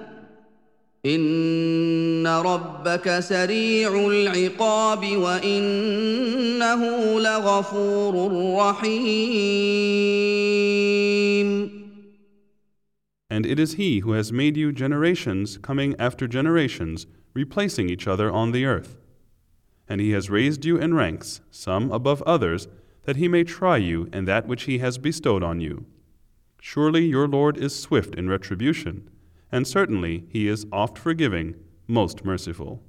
إن ربك سريع العقاب وإنه لغفور رحيم. And it is He who has made you generations coming after generations, replacing each other on the earth. And He has raised you in ranks, some above others, that He may try you in that which He has bestowed on you. Surely your Lord is swift in retribution, and certainly He is oft forgiving, most merciful.